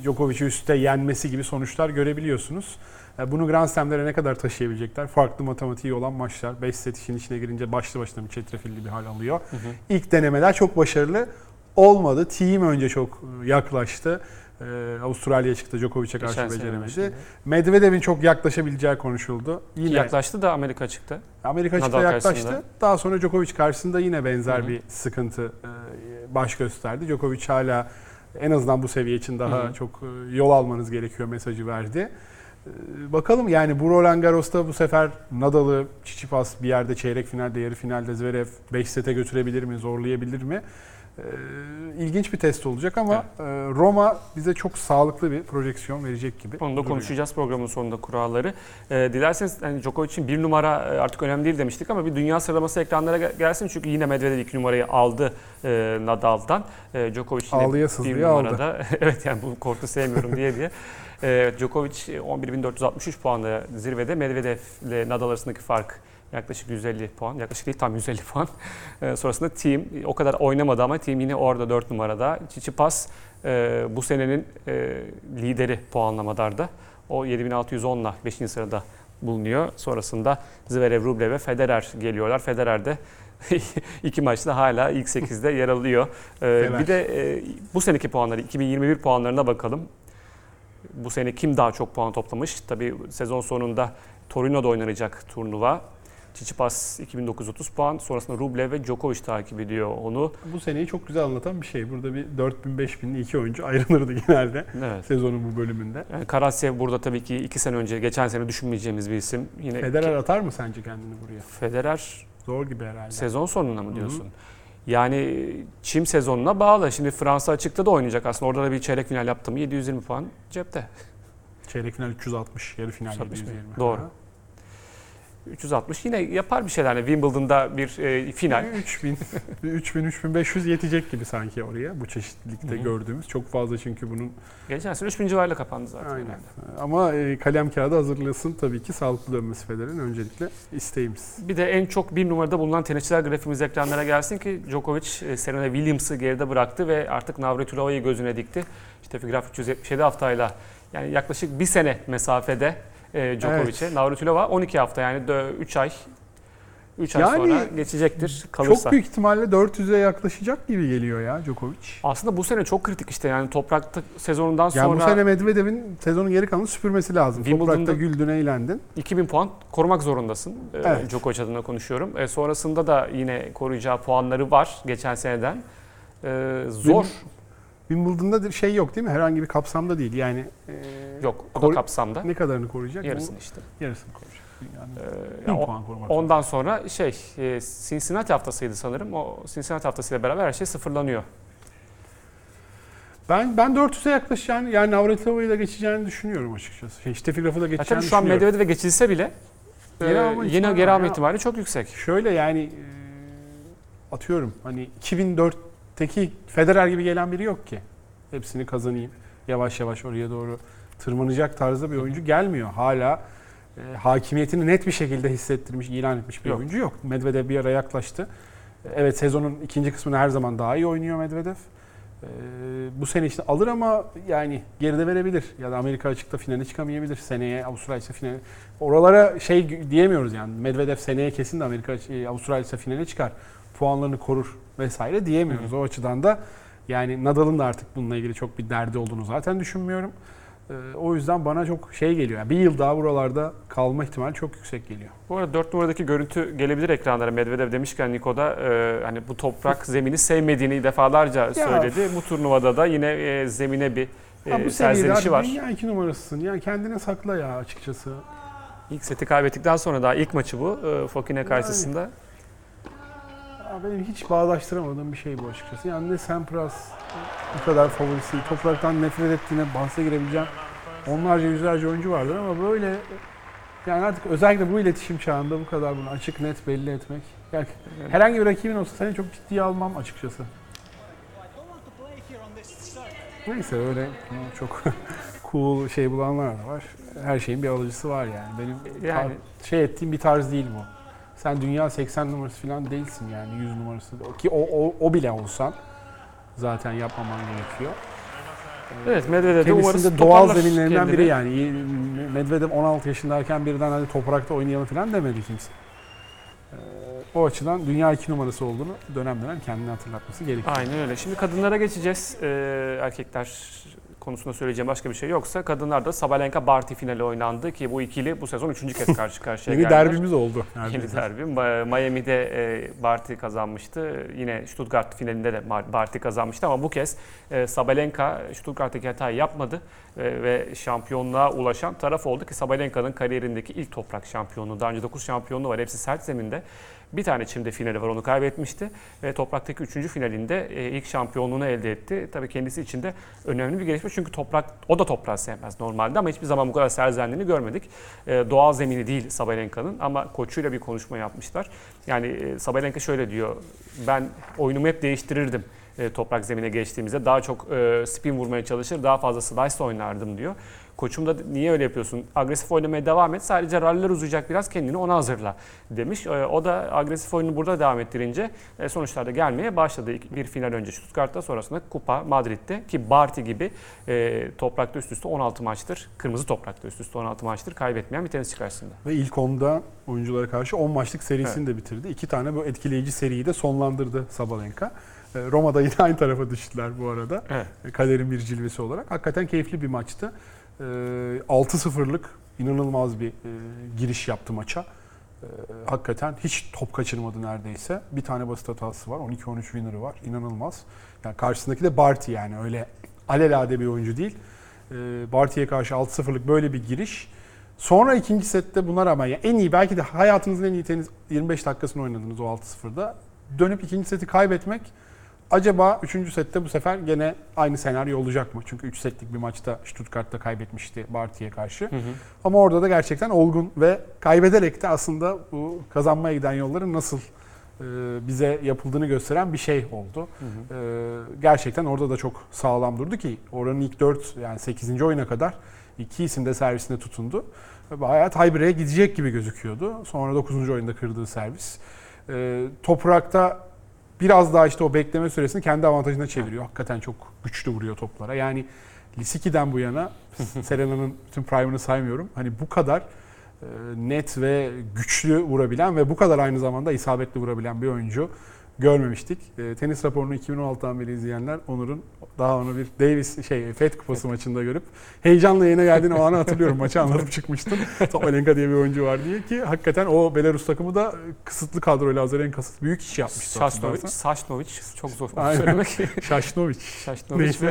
S2: Djokovic'i üstte yenmesi gibi sonuçlar görebiliyorsunuz. E, Bunu Grand Slam'lere ne kadar taşıyabilecekler? Farklı matematiği olan maçlar. 5 set işin içine girince başlı başına bir çetrefilli bir hal alıyor.
S1: Hı hı.
S2: İlk denemeler çok başarılı olmadı. Team önce çok e, yaklaştı. Ee, Avustralya çıktı Djokovic'e karşı beceremedi. Medvedev'in çok yaklaşabileceği konuşuldu. Yine
S1: Yaklaştı da Amerika çıktı.
S2: Amerika
S1: Nadal
S2: çıktı yaklaştı.
S1: karşısında.
S2: Daha sonra Djokovic karşısında yine benzer
S1: Hı hı.
S2: bir sıkıntı e, baş gösterdi. Djokovic hala en azından bu seviye için daha
S1: Hı hı.
S2: çok yol almanız gerekiyor mesajı verdi. E, Bakalım yani bu Roland Garros'ta bu sefer Nadal'ı Tsitsipas bir yerde çeyrek finalde, yarı finalde Zverev 5 sete götürebilir mi, zorlayabilir mi? E, İlginç bir test olacak ama e, Roma bize çok sağlıklı bir projeksiyon verecek gibi.
S1: Onu da
S2: duruyor.
S1: konuşacağız programın sonunda kuralları. Ee, dilerseniz hani Djokovic'in bir numara e, artık önemli değil demiştik ama bir dünya sıralaması ekranlara gel- gelsin. Çünkü yine Medvedev iki numarayı aldı e, Nadal'dan. E, Djokovic yine
S2: Ağlıya
S1: bir numarada. evet yani bu korku sevmiyorum diye diye. E, Djokovic 11.463 puanla zirvede. Medvedev ile Nadal arasındaki fark Yaklaşık 150 puan. Yaklaşık değil tam 150 puan. E, sonrasında Team o kadar oynamadı ama Team yine orada 4 numarada. Tsitsipas e, bu senenin e, lideri puanlamalarda. O 7610'la 5. sırada bulunuyor. Sonrasında Zverev, Rublev ve Federer geliyorlar. Federer de iki maçta hala ilk 8'de yer alıyor. Ee, bir de e, bu seneki puanları 2021 puanlarına bakalım. Bu sene kim daha çok puan toplamış? Tabii sezon sonunda Torino'da oynanacak turnuva. Tsitsipas 2930 puan. Sonrasında Rublev ve Djokovic takip ediyor onu.
S2: Bu seneyi çok güzel anlatan bir şey. Burada bir 4000 5000'li iki oyuncu ayrılırdı genelde
S1: Evet.
S2: sezonun bu bölümünde.
S1: Yani Karatsev burada tabii ki iki sene önce, geçen sene düşünmeyeceğimiz bir isim. Yine
S2: Federer atar mı sence kendini buraya?
S1: Federer
S2: Zor gibi herhalde.
S1: Sezon sonuna mı diyorsun? Yani çim sezonuna bağlı. Şimdi Fransa açıkta da oynayacak aslında. Orada da bir çeyrek final yaptı mı 720 puan cepte.
S2: Çeyrek final 360, yarı final
S1: 360 mı?
S2: 720.
S1: Doğru.
S2: Ha.
S1: 360 yine yapar bir şeyler. Yani Wimbledon'da bir e, final.
S2: 3000, 3000, 3500 yetecek gibi sanki oraya bu çeşitlilikte
S1: Hı hı.
S2: gördüğümüz. Çok fazla çünkü bunun
S1: Geçen sene 3000 civarıyla kapandı zaten.
S2: Aynen.
S1: herhalde.
S2: Ama e, kalem kağıdı hazırlasın tabii ki sağlıklı dönmesi Federer'in öncelikle isteğimiz.
S1: Bir de en çok bir numarada bulunan tenisçiler grafiğimiz ekranlara gelsin ki Djokovic e, Serena Williams'ı geride bıraktı ve artık Navratilовa'yı gözüne dikti. İşte graf 377 haftayla yani yaklaşık bir sene mesafede e, Djokovic'e.
S2: Evet.
S1: Navratilova 12 hafta yani 3 ay 3 ay
S2: Yani
S1: sonra geçecektir kalırsa.
S2: Çok büyük ihtimalle 400'e yaklaşacak gibi geliyor ya Djokovic.
S1: Aslında bu sene çok kritik işte yani toprakta sezonundan
S2: Yani
S1: sonra
S2: bu sene Medvedev'in sezonun geri kalanını süpürmesi lazım. Toprakta güldün, eğlendin.
S1: 2000 puan korumak zorundasın. Ee,
S2: Evet.
S1: Djokovic adına konuşuyorum. E, sonrasında da yine koruyacağı puanları var geçen seneden. Ee, zor.
S2: Wimbledon'da bir şey yok değil mi? Herhangi bir kapsamda değil. Yani e,
S1: Yok o da kapsamda.
S2: ne kadarını koruyacak?
S1: Yarısını işte.
S2: Bu Yarısını koruyacak. Yani
S1: Ee,
S2: bin
S1: ya o-
S2: puan korumak.
S1: ondan sonra şey e, Cincinnati haftasıydı sanırım. O Cincinnati haftasıyla beraber her şey sıfırlanıyor.
S2: Ben ben 400'e yaklaşacağını yani Navratilova ile geçeceğini düşünüyorum açıkçası. Şey, Steffi Graf'ı da geçeceğini
S1: tabii şu an. Medvedev'e geçilse bile e,
S2: ihtimali
S1: geri alma ihtimali çok yüksek.
S2: Şöyle yani e, atıyorum hani 2004'teki Federer gibi gelen biri yok ki. Hepsini kazanayım. Yavaş yavaş oraya doğru tırmanacak tarzda bir oyuncu gelmiyor. Hala e, hakimiyetini net bir şekilde hissettirmiş, ilan etmiş bir
S1: Yok.
S2: oyuncu yok. Medvedev bir ara yaklaştı. E, Evet sezonun ikinci kısmını her zaman daha iyi oynuyor Medvedev. E, bu sene işte alır ama yani geride verebilir. Ya da Amerika açıkta finale çıkamayabilir. Seneye Avustralya finale. Oralara şey diyemiyoruz yani. Medvedev seneye kesin de Amerika e, Avustralya finale çıkar. Puanlarını korur vesaire diyemiyoruz.
S1: Hı
S2: O açıdan da yani Nadal'ın da artık bununla ilgili çok bir derdi olduğunu zaten düşünmüyorum. E, o yüzden bana çok şey geliyor. Yani bir yıl daha buralarda kalma ihtimali çok yüksek geliyor.
S1: Bu arada 4 numaradaki görüntü gelebilir ekranlara. Medvedev demişken Niko'da e, hani bu toprak zemini sevmediğini defalarca söyledi. Bu turnuvada da yine e, zemine bir e,
S2: Ha, bu
S1: serzenişi var.
S2: dünya iki numarasısın. Yani kendine sakla ya açıkçası.
S1: İlk seti kaybettikten sonra daha ilk maçı bu e, Fokine karşısında.
S2: Ya benim hiç bağdaştıramadığım bir şey bu açıkçası. Yani ne Sampras bu kadar favorisi, topraktan nefret ettiğine bahse girebileceğim onlarca yüzlerce oyuncu vardır ama böyle yani artık özellikle bu iletişim çağında bu kadar bunu açık net belli etmek. Yani herhangi bir rakibin olsa seni çok ciddiye almam açıkçası. Neyse öyle çok cool şey bulanlar da var. Her şeyin bir alıcısı var yani. Benim
S1: Yani-
S2: şey ettiğim bir tarz değil bu. Sen dünya 80 numarası falan değilsin yani 100 numarası. Ki o, o, o bile olsan zaten yapmaman gerekiyor.
S1: Evet Medvedev'de umarız
S2: Kendisinde doğal zeminlerinden
S1: kendini.
S2: biri yani. Medvedev 16 yaşındayken birden hadi toprakta oynayalım falan demedi kimse. Ee, o açıdan dünya 2 numarası olduğunu dönem dönem kendine hatırlatması gerekiyor.
S1: Aynen öyle. Şimdi kadınlara geçeceğiz. Ee, erkekler konusunda söyleyeceğim başka bir şey yoksa kadınlarda Sabalenka Barty finali oynandı ki bu ikili bu sezon üçüncü kez karşı karşıya
S2: Yeni
S1: geldiler.
S2: derbimiz oldu.
S1: Yeni derbi. Miami'de e, Barty kazanmıştı. Yine Stuttgart finalinde de Barty kazanmıştı ama bu kez e, Sabalenka Stuttgart'taki hatayı yapmadı e, ve şampiyonluğa ulaşan taraf oldu ki Sabalenka'nın kariyerindeki ilk toprak şampiyonluğu. Daha önce 9 şampiyonluğu var. Hepsi sert zeminde. Bir tane çimde finali var onu kaybetmişti ve topraktaki 3. finalinde e, ilk şampiyonluğunu elde etti. Tabii kendisi için de önemli bir gelişme çünkü toprak o da toprağı sevmez normalde ama hiçbir zaman bu kadar serzendiğini görmedik. E, doğal zemini değil Sabalenka'nın ama koçuyla bir konuşma yapmışlar. Yani e, Sabalenka şöyle diyor. Ben oyunumu hep değiştirirdim e, toprak zemine geçtiğimizde. Daha çok e, spin vurmaya çalışır, daha fazla slice oynardım diyor. Koçum da niye öyle yapıyorsun? Agresif oynamaya devam et. Sadece ralliler uzayacak biraz kendini ona hazırla demiş. E, o da agresif oyunu burada devam ettirince e, sonuçlar da gelmeye başladı. Bir final önce Stuttgart'ta sonrasında Kupa Madrid'de ki Barty gibi e, toprakta üst üste 16 maçtır. Kırmızı toprakta üst üste 16 maçtır kaybetmeyen bir tenisçi karşısında.
S2: Ve ilk onda oyunculara karşı 10 maçlık serisini de bitirdi. İki tane bu etkileyici seriyi de sonlandırdı Sabalenka. Ee, Roma'da yine aynı tarafa düştüler bu arada.
S1: Evet.
S2: Kaderin bir cilvesi olarak. Hakikaten keyifli bir maçtı. Ee, 6-0'lık inanılmaz bir e, giriş yaptı maça. Ee, hakikaten hiç top kaçırmadı neredeyse. Bir tane basit hatası var. 12-13 winner'ı var. İnanılmaz. Yani karşısındaki de Barty yani öyle alelade bir oyuncu değil. Ee, Barty'ye karşı 6-0'lık böyle bir giriş. Sonra ikinci sette buna rağmen yani en iyi belki de hayatınızın en iyi tenis 25 dakikasını oynadınız o 6-0'da. Dönüp ikinci seti kaybetmek acaba üçüncü sette bu sefer gene aynı senaryo olacak mı? Çünkü 3 setlik bir maçta Stuttgart'ta kaybetmişti Barty'ye karşı.
S1: Hı hı.
S2: Ama orada da gerçekten olgun ve kaybederek de aslında bu kazanmaya giden yolların nasıl e, bize yapıldığını gösteren bir şey oldu.
S1: Hı hı.
S2: E, gerçekten orada da çok sağlam durdu ki oranın ilk 4 yani 8. oyuna kadar iki isim de servisinde tutundu. Ve Bayağı tiebreak'e gidecek gibi gözüküyordu. Sonra 9. oyunda kırdığı servis. E, toprakta biraz daha işte o bekleme süresini kendi avantajına çeviriyor. Hakikaten çok güçlü vuruyor toplara. Yani Lisiki'den bu yana Serena'nın bütün prime'ını saymıyorum. Hani bu kadar e, net ve güçlü vurabilen ve bu kadar aynı zamanda isabetli vurabilen bir oyuncu görmemiştik. E, tenis raporunu 2016'dan beri izleyenler Onur'un daha onu bir Davis şey FED kupası maçında görüp heyecanla yayına geldiğini o anı hatırlıyorum. Maçı anlatıp çıkmıştım. Sabalenka diye bir oyuncu var diye ki hakikaten o Belarus takımı da kısıtlı kadroyla Azarenka'sız büyük iş yapmıştı. Hatırlarsan.
S1: Saşnovic çok zor söylemek.
S2: Şaşnovic Neyse.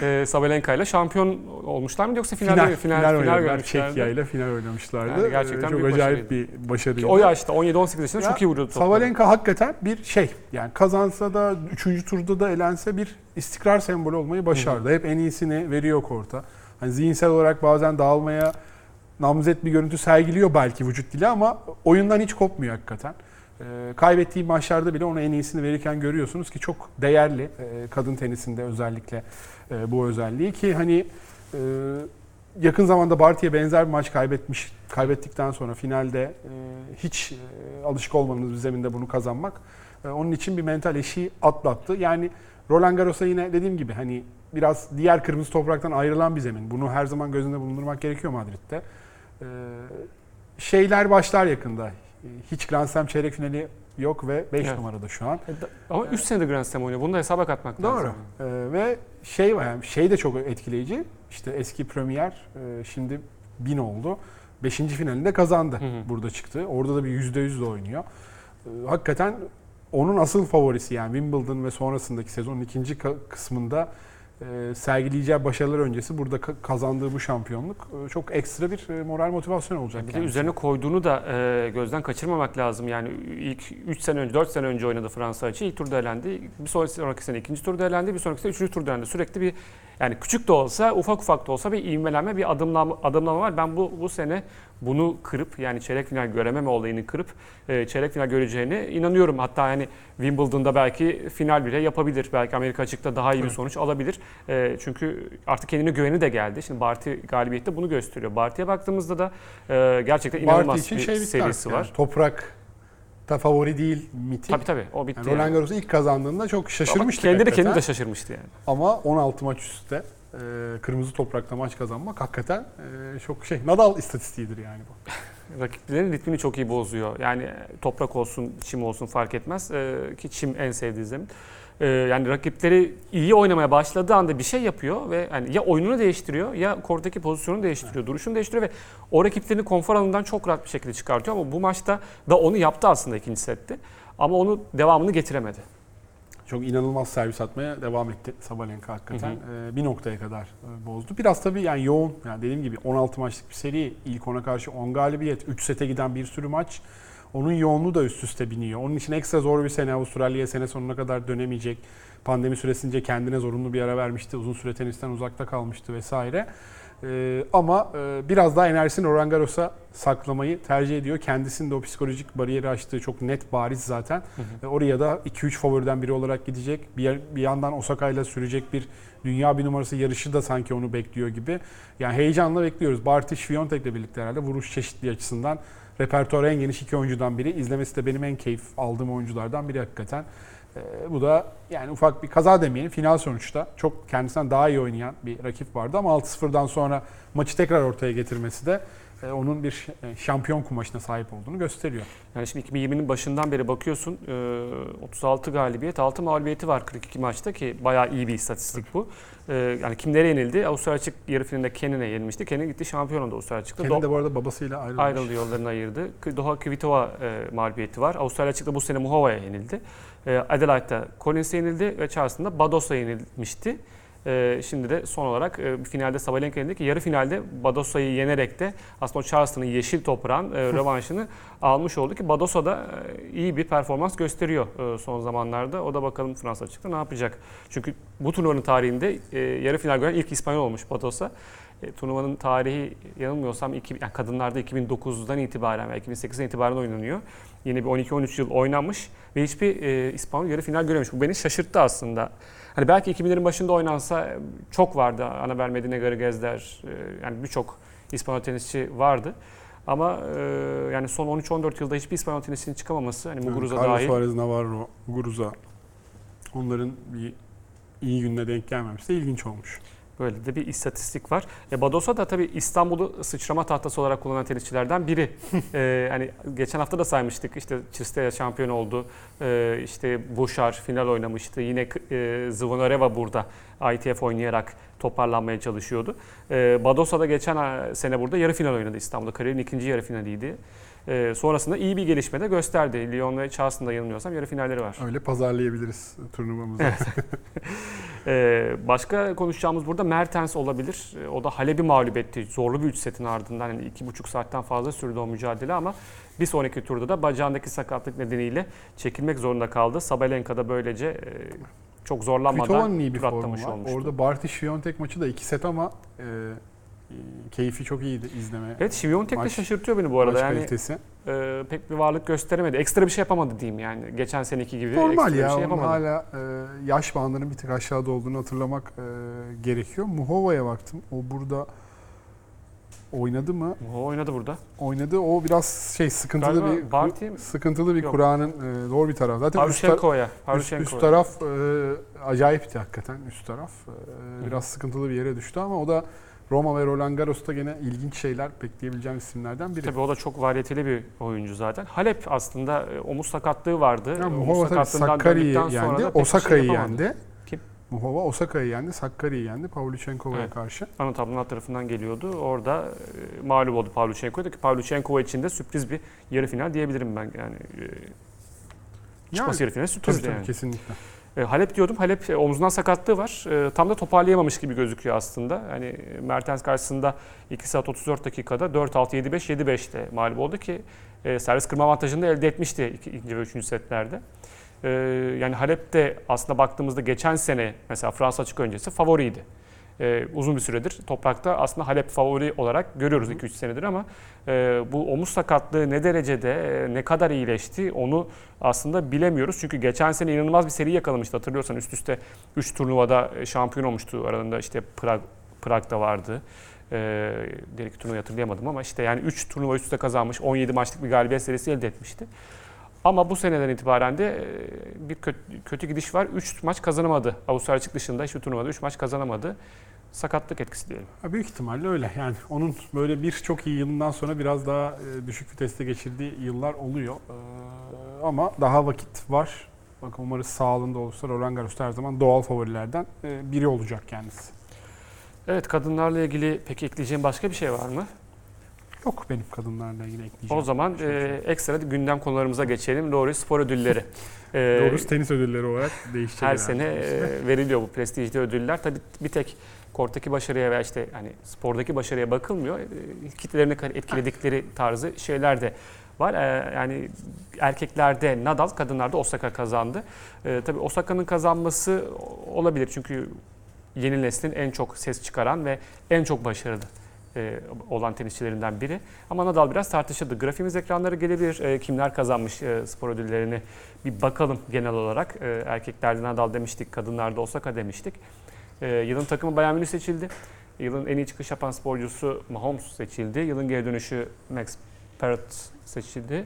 S1: ve e, Sabalenka ile şampiyon olmuşlar mıydı yoksa finalde
S2: Final,
S1: mi?
S2: final,
S1: final,
S2: oynadılar.
S1: görmüşlerdi.
S2: Çekya ile final oynamışlardı.
S1: Yani gerçekten
S2: Ee, çok acayip bir başarıydı.
S1: O yaşta 17-18 yaşında
S2: Ya,
S1: çok iyi vuruyordu topları.
S2: Sabalenka hakikaten bir şey. Yani kazansa da 3. turda da elense bir istikrar sembolü olmayı başardı. Hep en iyisini veriyor korta. Hani zihinsel olarak bazen dağılmaya namzet bir görüntü sergiliyor belki vücut dili ama oyundan hiç kopmuyor hakikaten. Ee, kaybettiği maçlarda bile ona en iyisini verirken görüyorsunuz ki çok değerli e, kadın tenisinde özellikle e, bu özelliği ki hani e, yakın zamanda Barty'ye benzer bir maç kaybetmiş kaybettikten sonra finalde e, hiç e, alışık olmadığımız bir zeminde bunu kazanmak e, onun için bir mental eşiği atlattı. Yani Roland Garros'a yine dediğim gibi hani biraz diğer kırmızı topraktan ayrılan bir zemin. Bunu her zaman gözünde bulundurmak gerekiyor Madrid'de. E, şeyler başlar yakında. E, Hiç Grand Slam çeyrek finali yok ve 5
S1: Evet.
S2: numarada şu an.
S1: E, Ama 3 senedir Grand Slam oynuyor. Bunu da hesaba katmak
S2: Doğru.
S1: lazım.
S2: Ee, ve şey var yani şey de çok etkileyici. İşte eski Premier e, şimdi 1000 oldu. Beşinci finalinde kazandı.
S1: Hı hı.
S2: Burada çıktı. Orada da bir %100 de oynuyor. Hakikaten onun asıl favorisi yani Wimbledon ve sonrasındaki sezonun ikinci kısmında e, sergileyeceği başarılar öncesi burada ka- kazandığı bu şampiyonluk e, çok ekstra bir e, moral motivasyon olacak.
S1: Bir de üzerine koyduğunu da gözden kaçırmamak lazım. Yani ilk 3 sene önce, 4 sene önce oynadı Fransa açı. İlk turda elendi. Bir sonraki, sonraki sene ikinci turda elendi. Bir sonraki sene üçüncü turda elendi. Sürekli bir yani küçük de olsa, ufak ufak da olsa bir ivmelenme, bir adımlama, adımlama var. Ben bu bu sene bunu kırıp yani çeyrek final görememe olayını kırıp e, çeyrek final göreceğine inanıyorum. Hatta yani Wimbledon'da belki final bile yapabilir. Belki Amerika açıkta daha iyi bir sonuç alabilir. E, çünkü artık kendine güveni de geldi. Şimdi Barty galibiyette bunu gösteriyor. Barty'ye baktığımızda da e, gerçekten
S2: Barty
S1: inanılmaz
S2: için
S1: bir
S2: şey bitti
S1: serisi
S2: artık
S1: var.
S2: yani. Toprak da favori değil mitik.
S1: Tabii tabii o bitti.
S2: Yani Roland
S1: yani.
S2: Garros'u ilk kazandığında çok
S1: Ama
S2: şaşırmıştık.
S1: kendi de
S2: hakikaten.
S1: kendi de şaşırmıştı yani.
S2: Ama 16 maç üstte e, kırmızı toprakta maç kazanmak hakikaten e, çok şey Nadal istatistiğidir yani bu.
S1: Rakiplerin ritmini çok iyi bozuyor. Yani toprak olsun, çim olsun fark etmez. Ee, ki çim en sevdiği zemin. Ee, yani rakipleri iyi oynamaya başladığı anda bir şey yapıyor ve yani ya oyununu değiştiriyor ya korttaki pozisyonunu değiştiriyor, duruşunu değiştiriyor ve o rakiplerini konfor alanından çok rahat bir şekilde çıkartıyor ama bu maçta da onu yaptı aslında ikinci sette. Ama onu devamını getiremedi.
S2: Çok inanılmaz servis atmaya devam etti Sabalenka hakikaten. E, bir noktaya kadar e, bozdu. Biraz tabii yani yoğun. Yani dediğim gibi 16 maçlık bir seri. ilk ona karşı 10 galibiyet, 3 sete giden bir sürü maç. Onun yoğunluğu da üst üste biniyor. Onun için ekstra zor bir sene. Avustralya'ya sene sonuna kadar dönemeyecek. Pandemi süresince kendine zorunlu bir ara vermişti. Uzun süre tenisten uzakta kalmıştı vesaire. Ee, ama e, biraz daha enerjisini Roland Garros'a saklamayı tercih ediyor. Kendisinin de o psikolojik bariyeri aştığı çok net bariz zaten. Ve oraya da 2-3 favoriden biri olarak gidecek. Bir, yer- bir yandan Osaka ile sürecek bir dünya bir numarası yarışı da sanki onu bekliyor gibi. Yani heyecanla bekliyoruz. Barty Sviontek'le birlikte herhalde vuruş çeşitliği açısından repertuarı en geniş iki oyuncudan biri. İzlemesi de benim en keyif aldığım oyunculardan biri hakikaten. Ee, bu da yani ufak bir kaza demeyelim. Final sonuçta çok kendisinden daha iyi oynayan bir rakip vardı ama 6-0'dan sonra maçı tekrar ortaya getirmesi de onun bir e, şampiyon kumaşına sahip olduğunu gösteriyor.
S1: Yani şimdi 2020'nin başından beri bakıyorsun e, 36 galibiyet, 6 mağlubiyeti var 42 maçta ki bayağı iyi bir istatistik bu. E, Yani kimlere yenildi? Avustralya açık yarı finalinde Kenin'e yenilmişti. Kenin gitti şampiyon oldu Avustralya açıkta.
S2: Kendi
S1: Do-
S2: de bu arada babasıyla ayrılmış.
S1: ayrıldı yollarını ayırdı. Doha Kvitova e, mağlubiyeti var. Avustralya açıkta bu sene Muhova'ya yenildi. E, Adelaide'da Collins'e yenildi ve Charleston'da Bados'a yenilmişti. E, şimdi de son olarak e, finalde Sabalenka yenildi ki yarı finalde Badosa'yı yenerek de aslında o Charleston'ın yeşil toprağın e, rövanşını almış oldu ki Badosa da e, iyi bir performans gösteriyor e, son zamanlarda. O da bakalım Fransa açıkta ne yapacak. Çünkü bu turnuvanın tarihinde e, yarı final gören ilk İspanyol olmuş Badosa. E, turnuvanın tarihi yanılmıyorsam iki, yani kadınlarda 2009'dan itibaren veya 2008'den itibaren oynanıyor. Yine bir 12-13 yıl oynanmış ve hiçbir e, İspanyol yarı final görememiş. Bu beni şaşırttı aslında. Hani belki 2000'lerin başında oynansa e, çok vardı. Anabel Medine Garigezler, e, yani birçok İspanyol tenisçi vardı. Ama e, yani son 13-14 yılda hiçbir İspanyol tenisçinin çıkamaması, hani Muguruza
S2: Carlos
S1: dahil.
S2: Suarez, Navarro, Muguruza onların bir iyi gününe denk gelmemesi de ilginç olmuş.
S1: Böyle de bir istatistik var. E, Badosa da tabii İstanbul'u sıçrama tahtası olarak kullanan tenisçilerden biri. e, hani geçen hafta da saymıştık. İşte Cristea şampiyon oldu. E, işte Bouchard final oynamıştı. Yine e, Zvonareva burada ITF oynayarak toparlanmaya çalışıyordu. E, Badosa da geçen sene burada yarı final oynadı İstanbul'da. Kariyerin ikinci yarı finaliydi. E, sonrasında iyi bir gelişme de gösterdi. Lyon ve Charleston'da yanılmıyorsam yarı finalleri var.
S2: Öyle pazarlayabiliriz turnuvamızı.
S1: Ee, başka konuşacağımız burada Mertens olabilir. Ee, O da Halep'i mağlup etti. Zorlu bir 3 setin ardından. Yani iki buçuk saatten fazla sürdü o mücadele ama bir sonraki turda da bacağındaki sakatlık nedeniyle çekilmek zorunda kaldı. Sabalenka da böylece e, çok zorlanmadan
S2: Kvitova'nın iyi bir
S1: tur atlamış olmuştu.
S2: Orada Barty Sviontek maçı da 2 set ama e, keyfi çok iyiydi izleme.
S1: Evet Şiviyontek de şaşırtıyor beni bu arada.
S2: maç
S1: Yani
S2: kalitesi.
S1: e, pek bir varlık gösteremedi. Ekstra bir şey yapamadı diyeyim yani. Geçen seneki gibi
S2: Normal
S1: ekstra bir
S2: ya.
S1: şey yapamadı.
S2: hala e, yaş bandının bir tık aşağıda olduğunu hatırlamak e, gerekiyor. Muhova'ya baktım. O burada oynadı mı?
S1: O oynadı burada.
S2: Oynadı. O biraz şey sıkıntılı
S1: Galiba
S2: bir
S1: Barty
S2: sıkıntılı bir. Kur'an'ın e, zor bir taraf. Zaten
S1: Pavlyuchenko'ya.
S2: üst, üst taraf e, acayipti hakikaten üst taraf. E, biraz sıkıntılı bir yere düştü ama o da Roma ve Roland Garros'ta gene ilginç şeyler bekleyebileceğim isimlerden biri.
S1: Tabii o da çok variyeteli bir oyuncu zaten. Halep aslında e, omuz sakatlığı vardı.
S2: Yani
S1: omuz
S2: tabii
S1: sonra
S2: yendi,
S1: şey
S2: Osaka'yı
S1: yapamadı.
S2: yendi.
S1: Kim?
S2: Muhova Osaka'yı yendi, Sakkari'yi yendi Pavlyuchenkova'ya
S1: Evet.
S2: karşı.
S1: Ana tablonun alt tarafından geliyordu. Orada e, mağlup oldu Pavlyuchenko'ya. Ki Pavlyuchenkova için de sürpriz bir yarı final diyebilirim ben. Yani e, çıkması yarı final
S2: tabii,
S1: sürprizdi
S2: tabii,
S1: yani.
S2: kesinlikle.
S1: E, Halep diyordum. Halep e, omzundan sakatlığı var. E, tam da toparlayamamış gibi gözüküyor aslında. Hani e, Mertens karşısında 2 saat 34 dakikada 4-6, 7-5, 7-5'te mağlup oldu ki servis kırma avantajını da elde etmişti iki- ikinci ve üçüncü setlerde. Yani Halep de aslında baktığımızda geçen sene mesela Fransa açık öncesi favoriydi. E, uzun bir süredir toprakta aslında Halep favori olarak görüyoruz 2-3 senedir ama e, bu omuz sakatlığı ne derecede, e, ne kadar iyileşti onu aslında bilemiyoruz. Çünkü geçen sene inanılmaz bir seri yakalamıştı hatırlıyorsan üst üste 3 turnuvada e, şampiyon olmuştu. Aralarında işte Prag, Prag'da vardı. E, diğer turnuvayı hatırlayamadım ama işte yani 3 turnuva üst üste kazanmış 17 maçlık bir galibiyet serisi elde etmişti. Ama bu seneden itibaren de e, bir kötü, kötü gidiş var. 3 maç kazanamadı. Avustralya açık dışında hiçbir turnuvada 3 maç kazanamadı. Sakatlık etkisi diyelim.
S2: Büyük ihtimalle öyle. Yani onun böyle bir çok iyi yılından sonra biraz daha e, düşük viteste geçirdiği yıllar oluyor. Ee, ama daha vakit var. Bak umarız sağlığında olursa Roland Garros'ta her zaman doğal favorilerden e, biri olacak kendisi.
S1: Evet kadınlarla ilgili peki ekleyeceğim başka bir şey var mı?
S2: Yok benim kadınlarla ilgili ekleyeceğim.
S1: O zaman
S2: şey
S1: e, ekstra gündem konularımıza geçelim. Doğru spor ödülleri. E,
S2: Doğrusu tenis ödülleri olarak değişecek.
S1: Her sene e, veriliyor bu prestijli ödüller. Tabii bir tek korttaki başarıya veya işte hani spordaki başarıya bakılmıyor. E, Kitlelerini etkiledikleri tarzı şeyler de var. E, Yani erkeklerde Nadal, kadınlarda Osaka kazandı. E, tabii Osaka'nın kazanması olabilir çünkü yeni neslin en çok ses çıkaran ve en çok başarılı e, olan tenisçilerinden biri. Ama Nadal biraz tartışıldı. Grafiğimiz ekranlara gelebilir. Kimler kazanmış e, spor ödüllerini bir bakalım genel olarak. Erkeklerde Nadal demiştik, kadınlarda Osaka demiştik. E, yılın takımı Bayern Münih seçildi. Yılın en iyi çıkış yapan sporcusu Mahomes seçildi. Yılın geri dönüşü Max Parrott seçildi.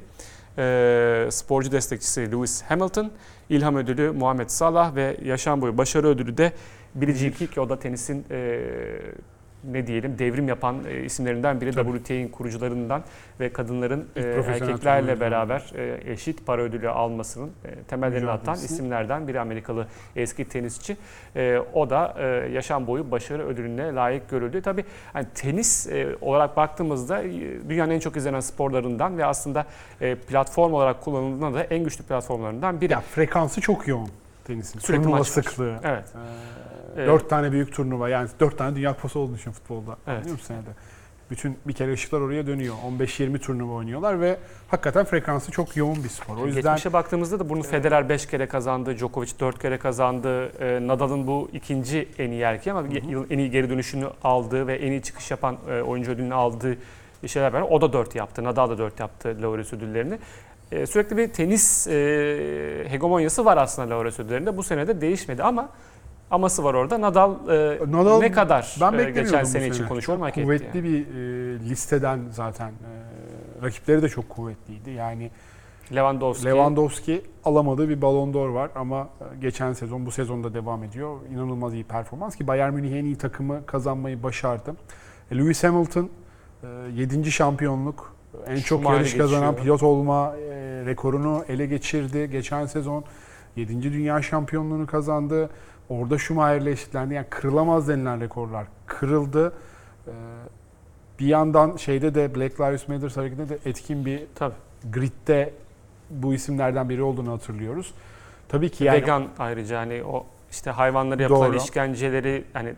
S1: E, sporcu destekçisi Lewis Hamilton, İlham ödülü Muhammed Salah ve yaşam boyu başarı ödülü de Billie Jean King. O da tenisin e, ne diyelim devrim yapan e, isimlerinden biri
S2: Tabii.
S1: WTA'nin kurucularından ve kadınların e, erkeklerle beraber e, eşit para ödülü almasının e, temellerini atan isimlerden biri Amerikalı eski tenisçi. E, o da e, yaşam boyu başarı ödülüne layık görüldü. Tabii hani tenis e, olarak baktığımızda e, dünyanın en çok izlenen sporlarından ve aslında e, platform olarak kullanıldığında da en güçlü platformlarından biri.
S2: Ya frekansı çok yoğun tenisin.
S1: Sürekli
S2: turnuva sıklığı.
S1: Evet.
S2: Ee,
S1: Evet.
S2: Dört tane büyük turnuva yani dört tane dünya kupası olduğunu düşün futbolda.
S1: Evet.
S2: Anlıyor musun senede? Bütün bir kere ışıklar oraya dönüyor. 15-20 turnuva oynuyorlar ve hakikaten frekansı çok yoğun bir spor. O yüzden
S1: Geçmişe baktığımızda da bunu Federer 5 kere kazandı, Djokovic 4 kere kazandı. E, Nadal'ın bu ikinci en iyi erkeği ama yılın en iyi geri dönüşünü aldığı ve en iyi çıkış yapan e, oyuncu ödülünü aldığı şeyler var. O da 4 yaptı. Nadal da 4 yaptı Laureus ödüllerini. E, sürekli bir tenis e, hegemonyası var aslında Laureus ödüllerinde. Bu sene de değişmedi ama aması var orada. Nadal, e,
S2: Nadal-
S1: ne kadar
S2: ben
S1: e, geçen sene için
S2: sene.
S1: konuşuyor
S2: Çok
S1: hak etti.
S2: kuvvetli
S1: yani.
S2: bir e, listeden zaten e, rakipleri de çok kuvvetliydi. Yani
S1: Lewandowski,
S2: Lewandowski alamadığı bir Ballon d'Or var ama e, geçen sezon bu sezonda devam ediyor. İnanılmaz iyi performans ki Bayern Münih en iyi takımı kazanmayı başardı. E, Lewis Hamilton 7. şampiyonluk en çok yarış kazanan
S1: geçiyor.
S2: pilot olma e, rekorunu ele geçirdi. Geçen sezon 7. dünya şampiyonluğunu kazandı. Orada Schumacher'le eşitlendi. Yani kırılamaz denilen rekorlar kırıldı. E, Bir yandan şeyde de Black Lives Matter hareketinde de etkin bir
S1: Tabii.
S2: gridde bu isimlerden biri olduğunu hatırlıyoruz. Tabii ki yani
S1: Vegan ayrıca hani o işte hayvanlara yapılan
S2: Doğru.
S1: işkenceleri hani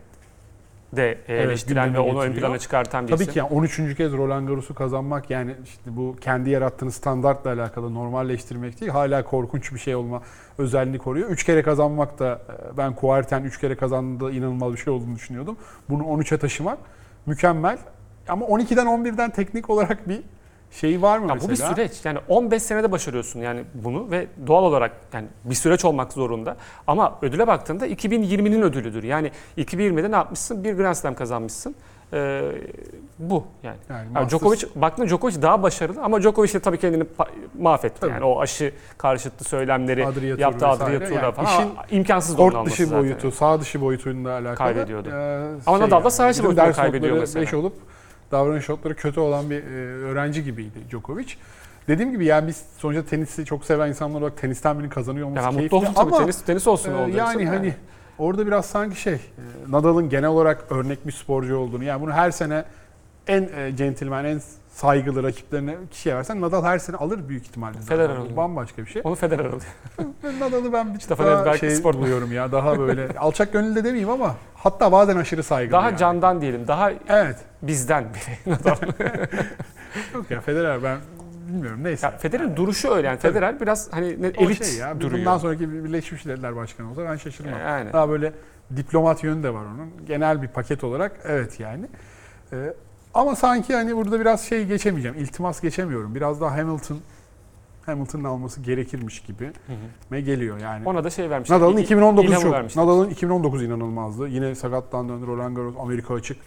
S1: de
S2: Evet,
S1: eleştiren ve onu ön
S2: getiriyor.
S1: plana çıkartan bir
S2: tabii ki yani 13. kez Roland Garros'u kazanmak yani işte bu kendi yarattığınız standartla alakalı normalleştirmek değil. Hala korkunç bir şey olma özelliğini koruyor. 3 kere kazanmak da e, ben Kuarten 3 kere kazandığında inanılmaz bir şey olduğunu düşünüyordum. Bunu 13'e taşımak mükemmel. Ama 12'den 11'den teknik olarak bir şey var mı
S1: Ya
S2: mesela?
S1: bu bir süreç. Yani 15 senede başarıyorsun yani bunu ve doğal olarak yani bir süreç olmak zorunda. Ama ödüle baktığında 2020'nin ödülüdür. Yani 2020'de ne yapmışsın? Bir Grand Slam kazanmışsın. Ee, bu yani.
S2: Yani
S1: Yani
S2: Masters-
S1: Djokovic baktığında Djokovic daha başarılı ama Djokovic de tabii kendini mahvetti.
S2: Tabii.
S1: Yani o aşı karşıtı söylemleri
S2: Adria vesaire.
S1: Adria Tur'da
S2: Yani
S1: falan
S2: işin
S1: imkansız
S2: Kort dışı boyutu, sağ dışı boyutuyla alakalı.
S1: Kaybediyordu.
S2: Ee,
S1: Ama Nadal da sağ dışı boyutunu kaybediyor mesela.
S2: beş olup davranış notları kötü olan bir e, öğrenci gibiydi Djokovic. Dediğim gibi yani biz sonuçta tenisi çok seven insanlar olarak tenisten birini kazanıyor olması
S1: Ya
S2: keyifli.
S1: mutlu oldum tabii
S2: ama
S1: tenis, tenis olsun
S2: e,
S1: oldu.
S2: yani hani orada biraz sanki şey e, Nadal'ın genel olarak örnek bir sporcu olduğunu yani bunu her sene en e, centilmen, en saygılı rakiplerine kişiye versen Nadal her sene alır büyük ihtimalle.
S1: Federer alıyor.
S2: Bambaşka bir şey.
S1: Onu Federer alıyor.
S2: Nadal'ı ben bir
S1: Stefan
S2: daha şey
S1: spor-
S2: buluyorum ya daha böyle alçak gönüllü de demeyeyim ama hatta bazen aşırı saygılı.
S1: Daha
S2: yani.
S1: candan diyelim. Daha
S2: Evet.
S1: Bizden biri. Nadal.
S2: Yok ya Federer ben bilmiyorum neyse.
S1: Ya Federer'in duruşu öyle yani.
S2: Tabii.
S1: Federer biraz hani ne- elit
S2: şey ya
S1: duruyor.
S2: bundan sonraki bir Birleşmiş Milletler Başkanı olsa ben şaşırmam.
S1: Yani.
S2: Daha böyle diplomat yönü de var onun. Genel bir paket olarak evet yani. Ee, ama sanki hani burada biraz şey geçemeyeceğim. İltimas geçemiyorum. Biraz daha Hamilton Hamilton'ın alması gerekirmiş gibi
S1: Hı hı.
S2: me geliyor yani.
S1: Ona da şey vermişler.
S2: Nadal'ın
S1: İl-
S2: 2019
S1: ilhamı
S2: çok. Nadal'ın 2019 inanılmazdı. Yine sakatlandı döndü Roland Garros Amerika açık.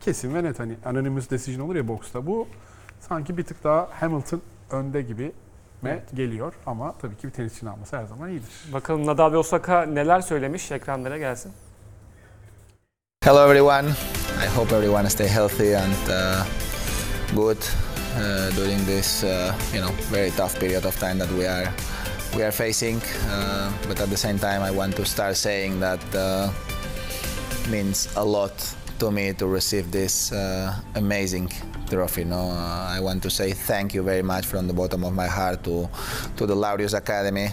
S2: Kesin ve net hani anonymous decision olur ya boksta. Bu sanki bir tık daha Hamilton önde gibi me
S1: Evet.
S2: geliyor ama tabii ki bir tenisçinin alması her zaman iyidir.
S1: Bakalım Nadal ve Osaka neler söylemiş ekranlara gelsin.
S3: Hello everyone. I hope everyone stay healthy and uh, good uh, during this uh, you know very tough period of time that we are we are facing. Uh, but at the same time, I want to start saying that uh, means a lot to me to receive this uh, amazing trophy. No, uh, I want to say thank you very much from the bottom of my heart to to the Laureus Academy.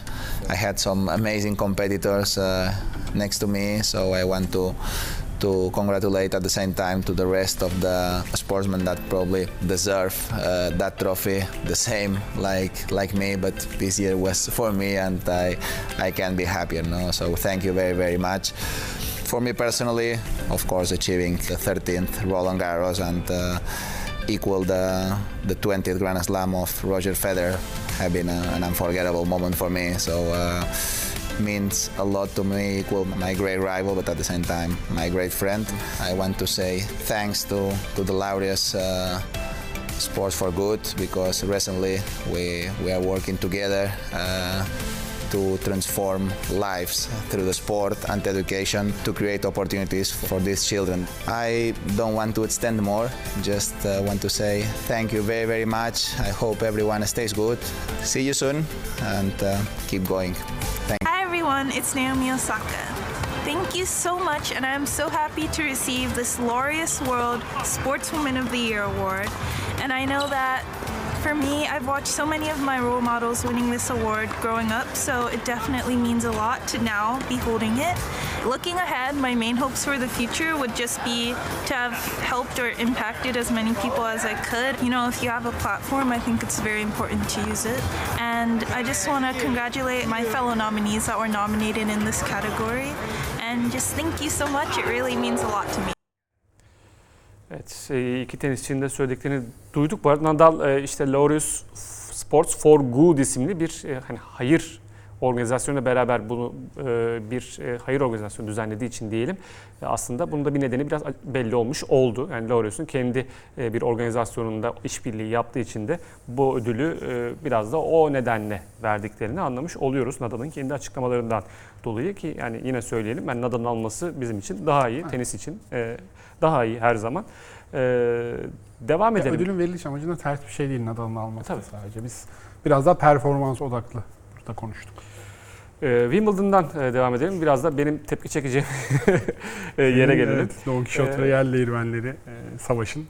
S3: I had some amazing competitors uh, next to me, so I want to to congratulate at the same time to the rest of the sportsmen that probably deserve uh, that trophy the same like like me but this year was for me and I I can be happier no so thank you very very much For me personally, of course, achieving the 13th Roland Garros and uh, equal the the 20th Grand Slam of Roger Federer have been a, an unforgettable moment for me. So. Uh, means a lot to me, equal my great rival, but at the same time, my great friend. I want to say thanks to, to the Laureus uh, Sports for Good because recently we, we are working together uh, to transform lives through the sport and education to create opportunities for these children. I don't want to extend more, just uh, want to say thank you very, very much. I hope everyone stays good. See you soon and uh, keep going. Thank
S4: Hi everyone, it's Naomi Osaka. Thank you so much, and I'm so happy to receive this Laureus World Sportswoman of the Year award. And I know that for me, I've watched so many of my role models winning this award growing up, so it definitely means a lot to now be holding it. Looking ahead, my main hopes for the future would just be to have helped or impacted as many people as I could. You know, if you have a platform, I think it's very important to use it. And I just want to congratulate my fellow nominees that were nominated in this category. And just thank you so much. It really means a lot to me.
S1: Evet, e, iki tenisçinin de söylediklerini duyduk. Bu arada Nadal e, işte Laureus Sports for Good isimli bir e, hani hayır organizasyonuyla beraber bunu e, bir e, hayır organizasyonu düzenlediği için diyelim. E, Aslında bunun da bir nedeni biraz belli olmuş oldu. Yani Laureus'un kendi e, bir organizasyonunda işbirliği yaptığı için de bu ödülü e, biraz da o nedenle verdiklerini anlamış oluyoruz Nadal'ın kendi açıklamalarından dolayı ki yani yine söyleyelim ben Nadal'ın alması bizim için daha iyi, tenis için e, daha iyi her zaman. E, devam
S2: Ya
S1: edelim.
S2: ödülün veriliş amacında ters bir şey değil Nadal'ın alması
S1: Tabii.
S2: sadece. Biz biraz daha performans odaklı burada konuştuk.
S1: Ee, Wimbledon'dan e, devam edelim. Biraz da benim tepki çekeceğim e, yere gelelim.
S2: Evet, Don Quixote ve
S1: Ee,
S2: yerli değirmenleri e, savaşın.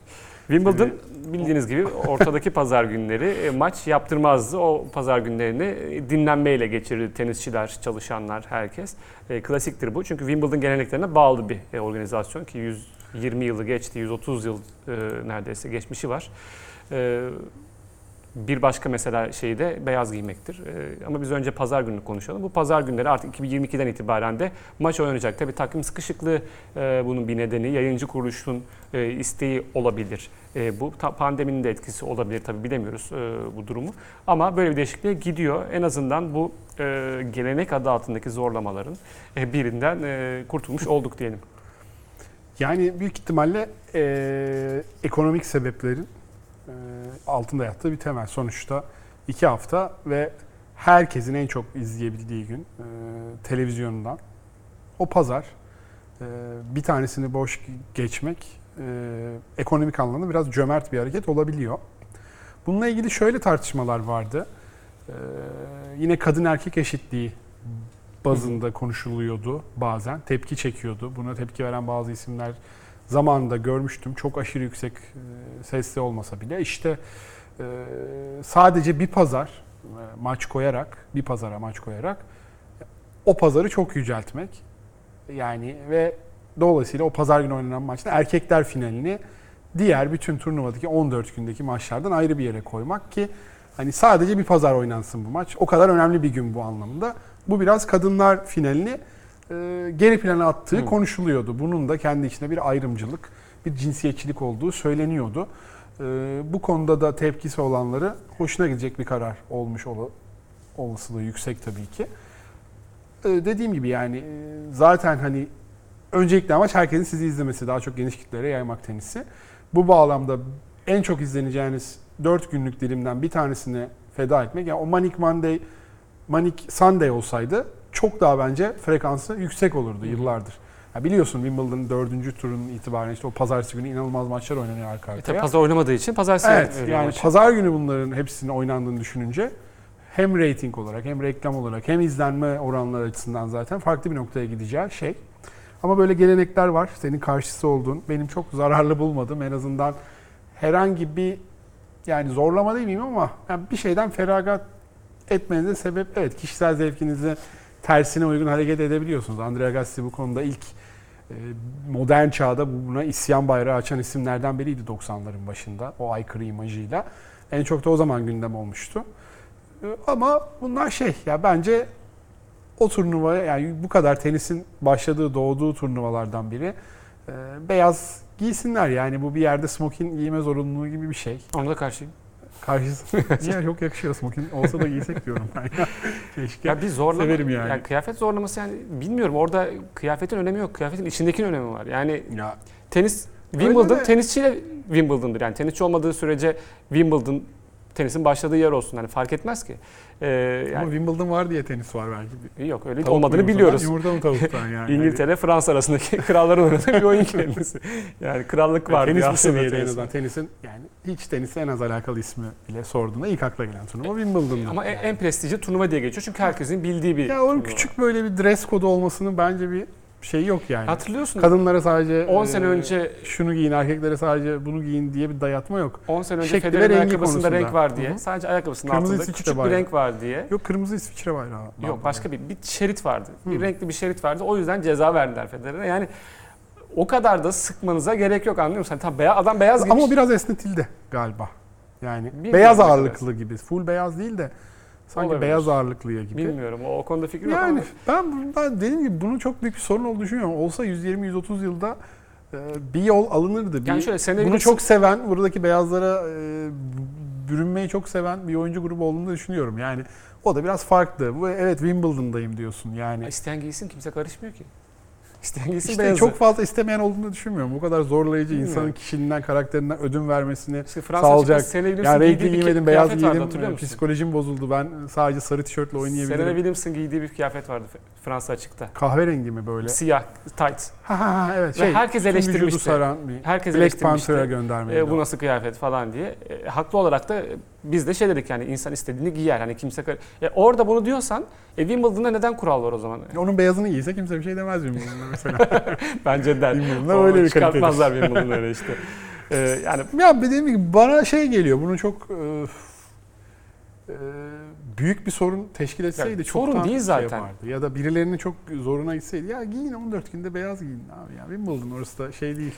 S1: Wimbledon bildiğiniz gibi ortadaki pazar günleri e, maç yaptırmazdı. O pazar günlerini e, dinlenmeyle geçirirdi tenisçiler, çalışanlar, herkes. E, Klasiktir bu. Çünkü Wimbledon geleneklerine bağlı bir e, organizasyon ki 120 yılı geçti, 130 yıl e, neredeyse geçmişi var. E, Bir başka mesela şey de beyaz giymektir. E, Ama biz önce pazar gününü konuşalım. Bu pazar günleri artık 2022'den itibaren de maç oynanacak. Tabii takvim sıkışıklığı e, bunun bir nedeni. Yayıncı kuruluşun e, isteği olabilir. E, bu pandeminin de etkisi olabilir tabii bilemiyoruz bu durumu. Ama böyle bir değişikliğe gidiyor. En azından bu gelenek adı altındaki zorlamaların birinden kurtulmuş olduk diyelim.
S2: Yani büyük ihtimalle e, ekonomik sebeplerin altında yattığı bir temel. Sonuçta iki hafta ve herkesin en çok izleyebildiği gün e, televizyondan o pazar e, bir tanesini boş geçmek e, ekonomik anlamda biraz cömert bir hareket olabiliyor. Bununla ilgili şöyle tartışmalar vardı. E, yine kadın erkek eşitliği bazında konuşuluyordu bazen. Tepki çekiyordu. Buna tepki veren bazı isimler zamanında görmüştüm. Çok aşırı yüksek e, sesli olmasa bile. İşte e, sadece bir pazar e, maç koyarak, bir pazara maç koyarak o pazarı çok yüceltmek. Yani ve dolayısıyla o pazar günü oynanan maçta erkekler finalini diğer bütün turnuvadaki 14 gündeki maçlardan ayrı bir yere koymak ki hani sadece bir pazar oynansın bu maç. O kadar önemli bir gün bu anlamda. Bu biraz kadınlar finalini e, geri plana attığı
S1: Hı.
S2: konuşuluyordu. Bunun da kendi içinde bir ayrımcılık, bir cinsiyetçilik olduğu söyleniyordu. E, bu konuda da tepkisi olanları hoşuna gidecek bir karar olmuş ol- olasılığı yüksek tabii ki. E, dediğim gibi yani e, zaten hani öncelikle amaç herkesin sizi izlemesi, daha çok geniş kitlere yaymak tenisi. Bu bağlamda en çok izleneceğiniz 4 günlük dilimden bir tanesini feda etmek. Yani o Manic Monday, Manic Sunday olsaydı çok daha bence frekansı yüksek olurdu yıllardır. Ya biliyorsun Wimbledon'ın dördüncü turun itibaren işte o pazartesi günü inanılmaz maçlar oynanıyor arka
S1: E, tabii
S2: arkaya.
S1: pazar oynamadığı için pazartesi
S2: Evet yani
S1: maçı.
S2: pazar günü bunların hepsinin oynandığını düşününce hem reyting olarak hem reklam olarak hem izlenme oranları açısından zaten farklı bir noktaya gideceği şey. Ama böyle gelenekler var. Senin karşısı olduğun. Benim çok zararlı bulmadım. En azından herhangi bir yani zorlama değil miyim ama yani bir şeyden feragat etmenize sebep evet kişisel zevkinizi tersine uygun hareket edebiliyorsunuz. Andrea Gassi bu konuda ilk e, modern çağda buna isyan bayrağı açan isimlerden biriydi 90'ların başında o aykırı imajıyla. En çok da o zaman gündem olmuştu. E, Ama bunlar şey ya bence o turnuva yani bu kadar tenisin başladığı, doğduğu turnuvalardan biri. Ee, beyaz giysinler yani bu bir yerde smokin giyme zorunluluğu gibi bir şey.
S1: Ona da karşıyım.
S2: Karşısı Niye çok yakışıyor smokin olsa da giysek diyorum ben. ya. Keşke.
S1: Ya bir zorlama.
S2: Severim yani.
S1: kıyafet zorlaması yani bilmiyorum orada kıyafetin önemi yok. Kıyafetin içindekinin önemi var. Yani
S2: ya
S1: tenis Wimbledon
S2: de-
S1: tenisçiyle Wimbledon'dır. Yani tenisçi olmadığı sürece Wimbledon tenisin başladığı yer olsun. Hani fark etmez ki. Ee,
S2: ama
S1: yani
S2: Wimbledon var diye tenis var belki.
S1: yok öyle
S2: Tavuk
S1: olmadığını
S2: yumurtadan,
S1: biliyoruz.
S2: Yumurta mı tavuktan yani.
S1: İngiltere, Fransa arasındaki kralların oynadığı bir oyun kendisi. Yani krallık var
S2: tenis
S1: diye
S2: bu
S1: aslında
S2: seviyede en
S1: tenis.
S2: azından. Tenisin yani hiç tenise en az alakalı ismi bile sorduğunda ilk akla gelen turnuva Wimbledon'da.
S1: Ama en, en prestijli turnuva diye geçiyor çünkü herkesin bildiği bir
S2: ya onun küçük böyle bir dress kodu olmasının bence bir şey yok yani.
S1: Hatırlıyorsun
S2: Kadınlara sadece
S1: 10
S2: e,
S1: sene önce
S2: şunu giyin, erkeklere sadece bunu giyin diye bir dayatma yok.
S1: 10 sene önce
S2: Şekli
S1: Federer'in ayakkabısında
S2: konusunda.
S1: renk var diye.
S2: Hı hı.
S1: Sadece ayakkabısının
S2: Kırmızı
S1: altında
S2: İsviçre
S1: küçük bir
S2: bayrağı.
S1: renk var diye.
S2: Yok kırmızı İsviçre bayrağı.
S1: Yok başka bir bir şerit vardı. Bir
S2: Hı.
S1: renkli bir şerit vardı. O yüzden ceza verdiler Federer'e. Yani o kadar da sıkmanıza gerek yok anlıyor musun? Hani tam beyaz, adam beyaz
S2: Ama
S1: giymiş.
S2: biraz esnetildi galiba. Yani
S1: Bilmiyorum
S2: beyaz ağırlıklı gibi. Full beyaz değil de sanki
S1: Olabilir.
S2: beyaz ağırlıklıya gibi.
S1: Bilmiyorum. O, o konuda fikrim yok
S2: Yani
S1: ama
S2: ben, ben dediğim gibi bunun çok büyük bir sorun olduğunu düşünüyorum. Olsa 120-130 yılda e, bir yol alınırdı. Bir,
S1: yani şöyle sene
S2: bunu çok seven, buradaki beyazlara e, bürünmeyi çok seven bir oyuncu grubu olduğunu düşünüyorum. Yani o da biraz farklı. Bu evet Wimbledon'dayım diyorsun yani.
S1: isteyen giysin kimse karışmıyor ki. İsteyen giysin
S2: İşte
S1: beyazı.
S2: çok fazla istemeyen olduğunu düşünmüyorum. Bu kadar zorlayıcı
S1: Bilmiyorum.
S2: insanın kişiliğinden, karakterinden ödün vermesini
S1: İşte Fransa
S2: sağlayacak.
S1: Serena
S2: Yani renkli giymedim, beyaz
S1: vardı
S2: giydim,
S1: musun?
S2: psikolojim bozuldu. Ben sadece sarı tişörtle
S1: Serena
S2: oynayabilirim.
S1: Williams'ın giydiği bir kıyafet vardı Fransa açıkta.
S2: Kahverengi mi böyle?
S1: Siyah, tight.
S2: Ha evet.
S1: Ve
S2: Şey,
S1: herkes
S2: tüm vücudu
S1: eleştirmişti.
S2: saran bir
S1: Herkes
S2: Black
S1: eleştirmişti.
S2: Panther'a göndermeydi.
S1: E, bu nasıl kıyafet falan diye. E, haklı olarak da biz de şey dedik yani insan istediğini giyer. Hani kimse e, orada bunu diyorsan e, Wimbledon'da neden kural var o zaman?
S2: Onun beyazını giyse kimse bir şey demez Wimbledon'da mesela.
S1: Bence der.
S2: Wimbledon'da öyle bir
S1: Çıkartmazlar Wimbledon'da öyle işte. E, yani
S2: ya dediğim gibi bana şey geliyor. Bunu çok e, e, büyük bir sorun teşkil etseydi
S1: Ya,
S2: çoktan
S1: sorun değil
S2: şey
S1: zaten.
S2: yapardı. Ya da birilerinin çok zoruna gitseydi. Ya giyin 14 günde beyaz giyin abi ya. Wimbledon orası da şey değil.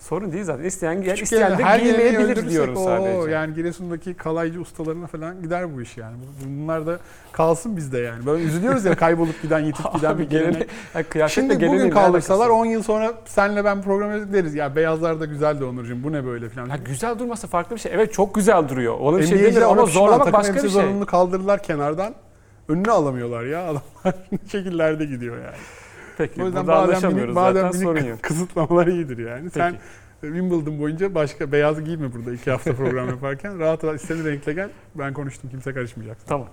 S1: Sorun değil zaten. İsteyen giyer,
S2: Küçük
S1: isteyen de giymeyebilir diyorum
S2: o,
S1: sadece.
S2: Yani Giresun'daki kalaycı ustalarına falan gider bu iş yani. Bunlar da kalsın bizde yani. Böyle üzülüyoruz ya kaybolup giden, yitip giden bir gelenek. Şimdi bugün kaldırsalar
S1: alakası var?
S2: 10 yıl sonra senle ben program deriz. Ya beyazlar da güzeldi Onurcuğum bu ne böyle falan.
S1: Ya güzel durması farklı bir şey. Evet çok güzel duruyor. Ona bir şey demiyorum ama zorlamak başka bir şey.
S2: zorunluluğunu kaldırdılar kenardan. Önüne alamıyorlar ya adamlar şekillerde gidiyor yani.
S1: Peki
S2: O yüzden
S1: burada anlaşamıyoruz
S2: minik, badem
S1: zaten sorun yok.
S2: kısıtlamalar iyidir yani. Sen
S1: Peki.
S2: Wimbledon boyunca başka beyaz giyme burada iki hafta program yaparken. Rahat rahat istediğin renkle gel. Ben konuştum kimse karışmayacak.
S1: Tamam.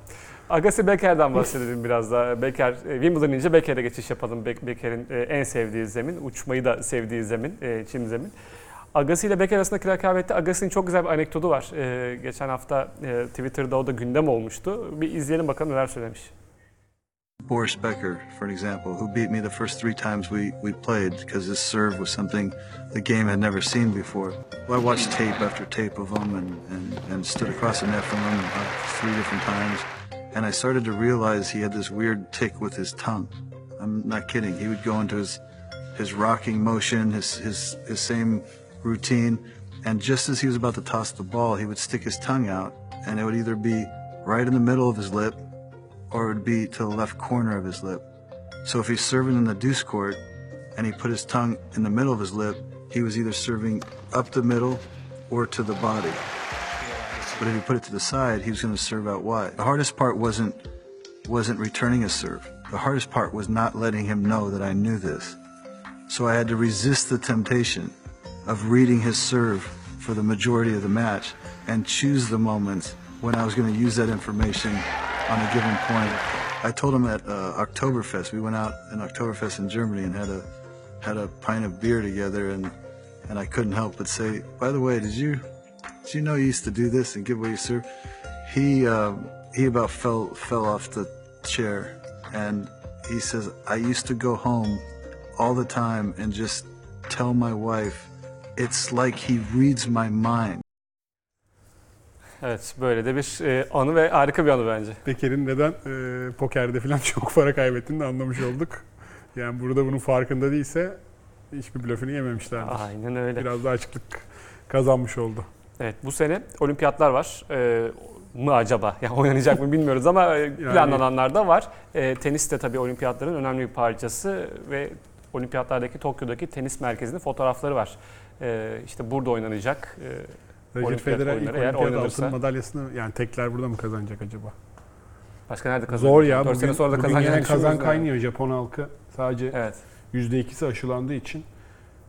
S1: Agassi Beker'den bahsedelim biraz daha. Beker, e, Wimbledon ince Beker'e geçiş yapalım. Be- Beker'in e, en sevdiği zemin, uçmayı da sevdiği zemin, e, çim zemin. Agassi ile Beker arasındaki rekabette Agassi'nin çok güzel bir anekdotu var. Geçen hafta Twitter'da o da gündem olmuştu. Bir izleyelim bakalım neler söylemiş.
S5: Boris Becker, for an example, who beat me the first three times we, we played because his serve was something the game had never seen before. Well, I watched tape after tape of him and, and, and stood across the net from him three different times. And I started to realize he had this weird tick with his tongue. I'm not kidding. He would go into his, his rocking motion, his, his, his same routine. And just as he was about to toss the ball, he would stick his tongue out and it would either be right in the middle of his lip or it would be to the left corner of his lip. So if he's serving in the deuce court and he put his tongue in the middle of his lip, he was either serving up the middle or to the body. But if he put it to the side, he was going to serve out wide. The hardest part wasn't wasn't returning a serve. The hardest part was not letting him know that I knew this. So I had to resist the temptation of reading his serve for the majority of the match and choose the moments when I was going to use that information on a given point. I told him at uh, Oktoberfest. We went out in Oktoberfest in Germany and had a had a pint of beer together, and and I couldn't help but say, "By the way, did you did you know you used to do this and give away your serve?" He um, he about fell fell off the chair, and he says, "I used to go home all the time and just tell my wife, it's like he reads my mind."
S1: Evet böyle de bir e, anı ve harika bir anı bence.
S2: Beker'in neden e, pokerde falan çok para kaybettiğini de anlamış olduk. Yani burada bunun farkında değilse hiçbir blöfünü yememişlerdir.
S1: Aynen öyle.
S2: Biraz daha açıklık kazanmış oldu.
S1: Evet bu sene olimpiyatlar var. Ee, mı acaba? Yani oynanacak mı bilmiyoruz ama e, planlananlar da var. E, tenis de tabii olimpiyatların önemli bir parçası ve olimpiyatlardaki Tokyo'daki tenis merkezinin fotoğrafları var. E, işte burada oynanacak. E, Olimpiyat
S2: Federer ilk
S1: eğer
S2: olimpiyat altın madalyasını yani tekler burada mı kazanacak acaba?
S1: başka nerede kazanacak?
S2: Zor ya.
S1: 4
S2: Bugün,
S1: sene sonra da
S2: bugün yine kazan
S1: yani.
S2: kaynıyor Japon halkı. Sadece
S1: Evet.
S2: %2'si aşılandığı için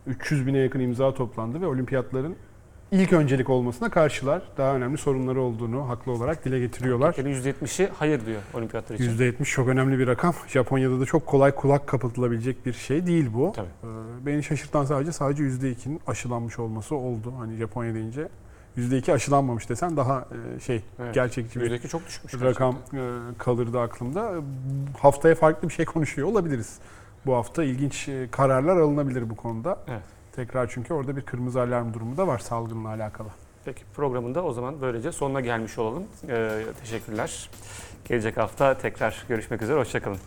S2: 300 bine yakın imza toplandı ve olimpiyatların ilk öncelik olmasına karşılar. Daha önemli sorunları olduğunu haklı olarak dile getiriyorlar.
S1: Türkiye'nin %70'i hayır diyor olimpiyatlar için.
S2: %70 çok önemli bir rakam. Japonya'da da çok kolay kulak kapatılabilecek bir şey değil bu.
S1: Tabii.
S2: Ee, Beni şaşırtan sadece sadece %2'nin aşılanmış olması oldu. Hani Japonya deyince %2 aşılanmamış desen daha e, şey
S1: Evet.
S2: gerçekçi bir
S1: %2 çok düşmüş.
S2: rakam e, kalırdı aklımda. Haftaya farklı bir şey konuşuyor olabiliriz. Bu hafta ilginç e, kararlar alınabilir bu konuda.
S1: Evet.
S2: Tekrar çünkü orada bir kırmızı alarm durumu da var salgınla alakalı.
S1: Peki programında o zaman böylece sonuna gelmiş olalım. Ee, teşekkürler. Gelecek hafta tekrar görüşmek üzere. Hoşçakalın.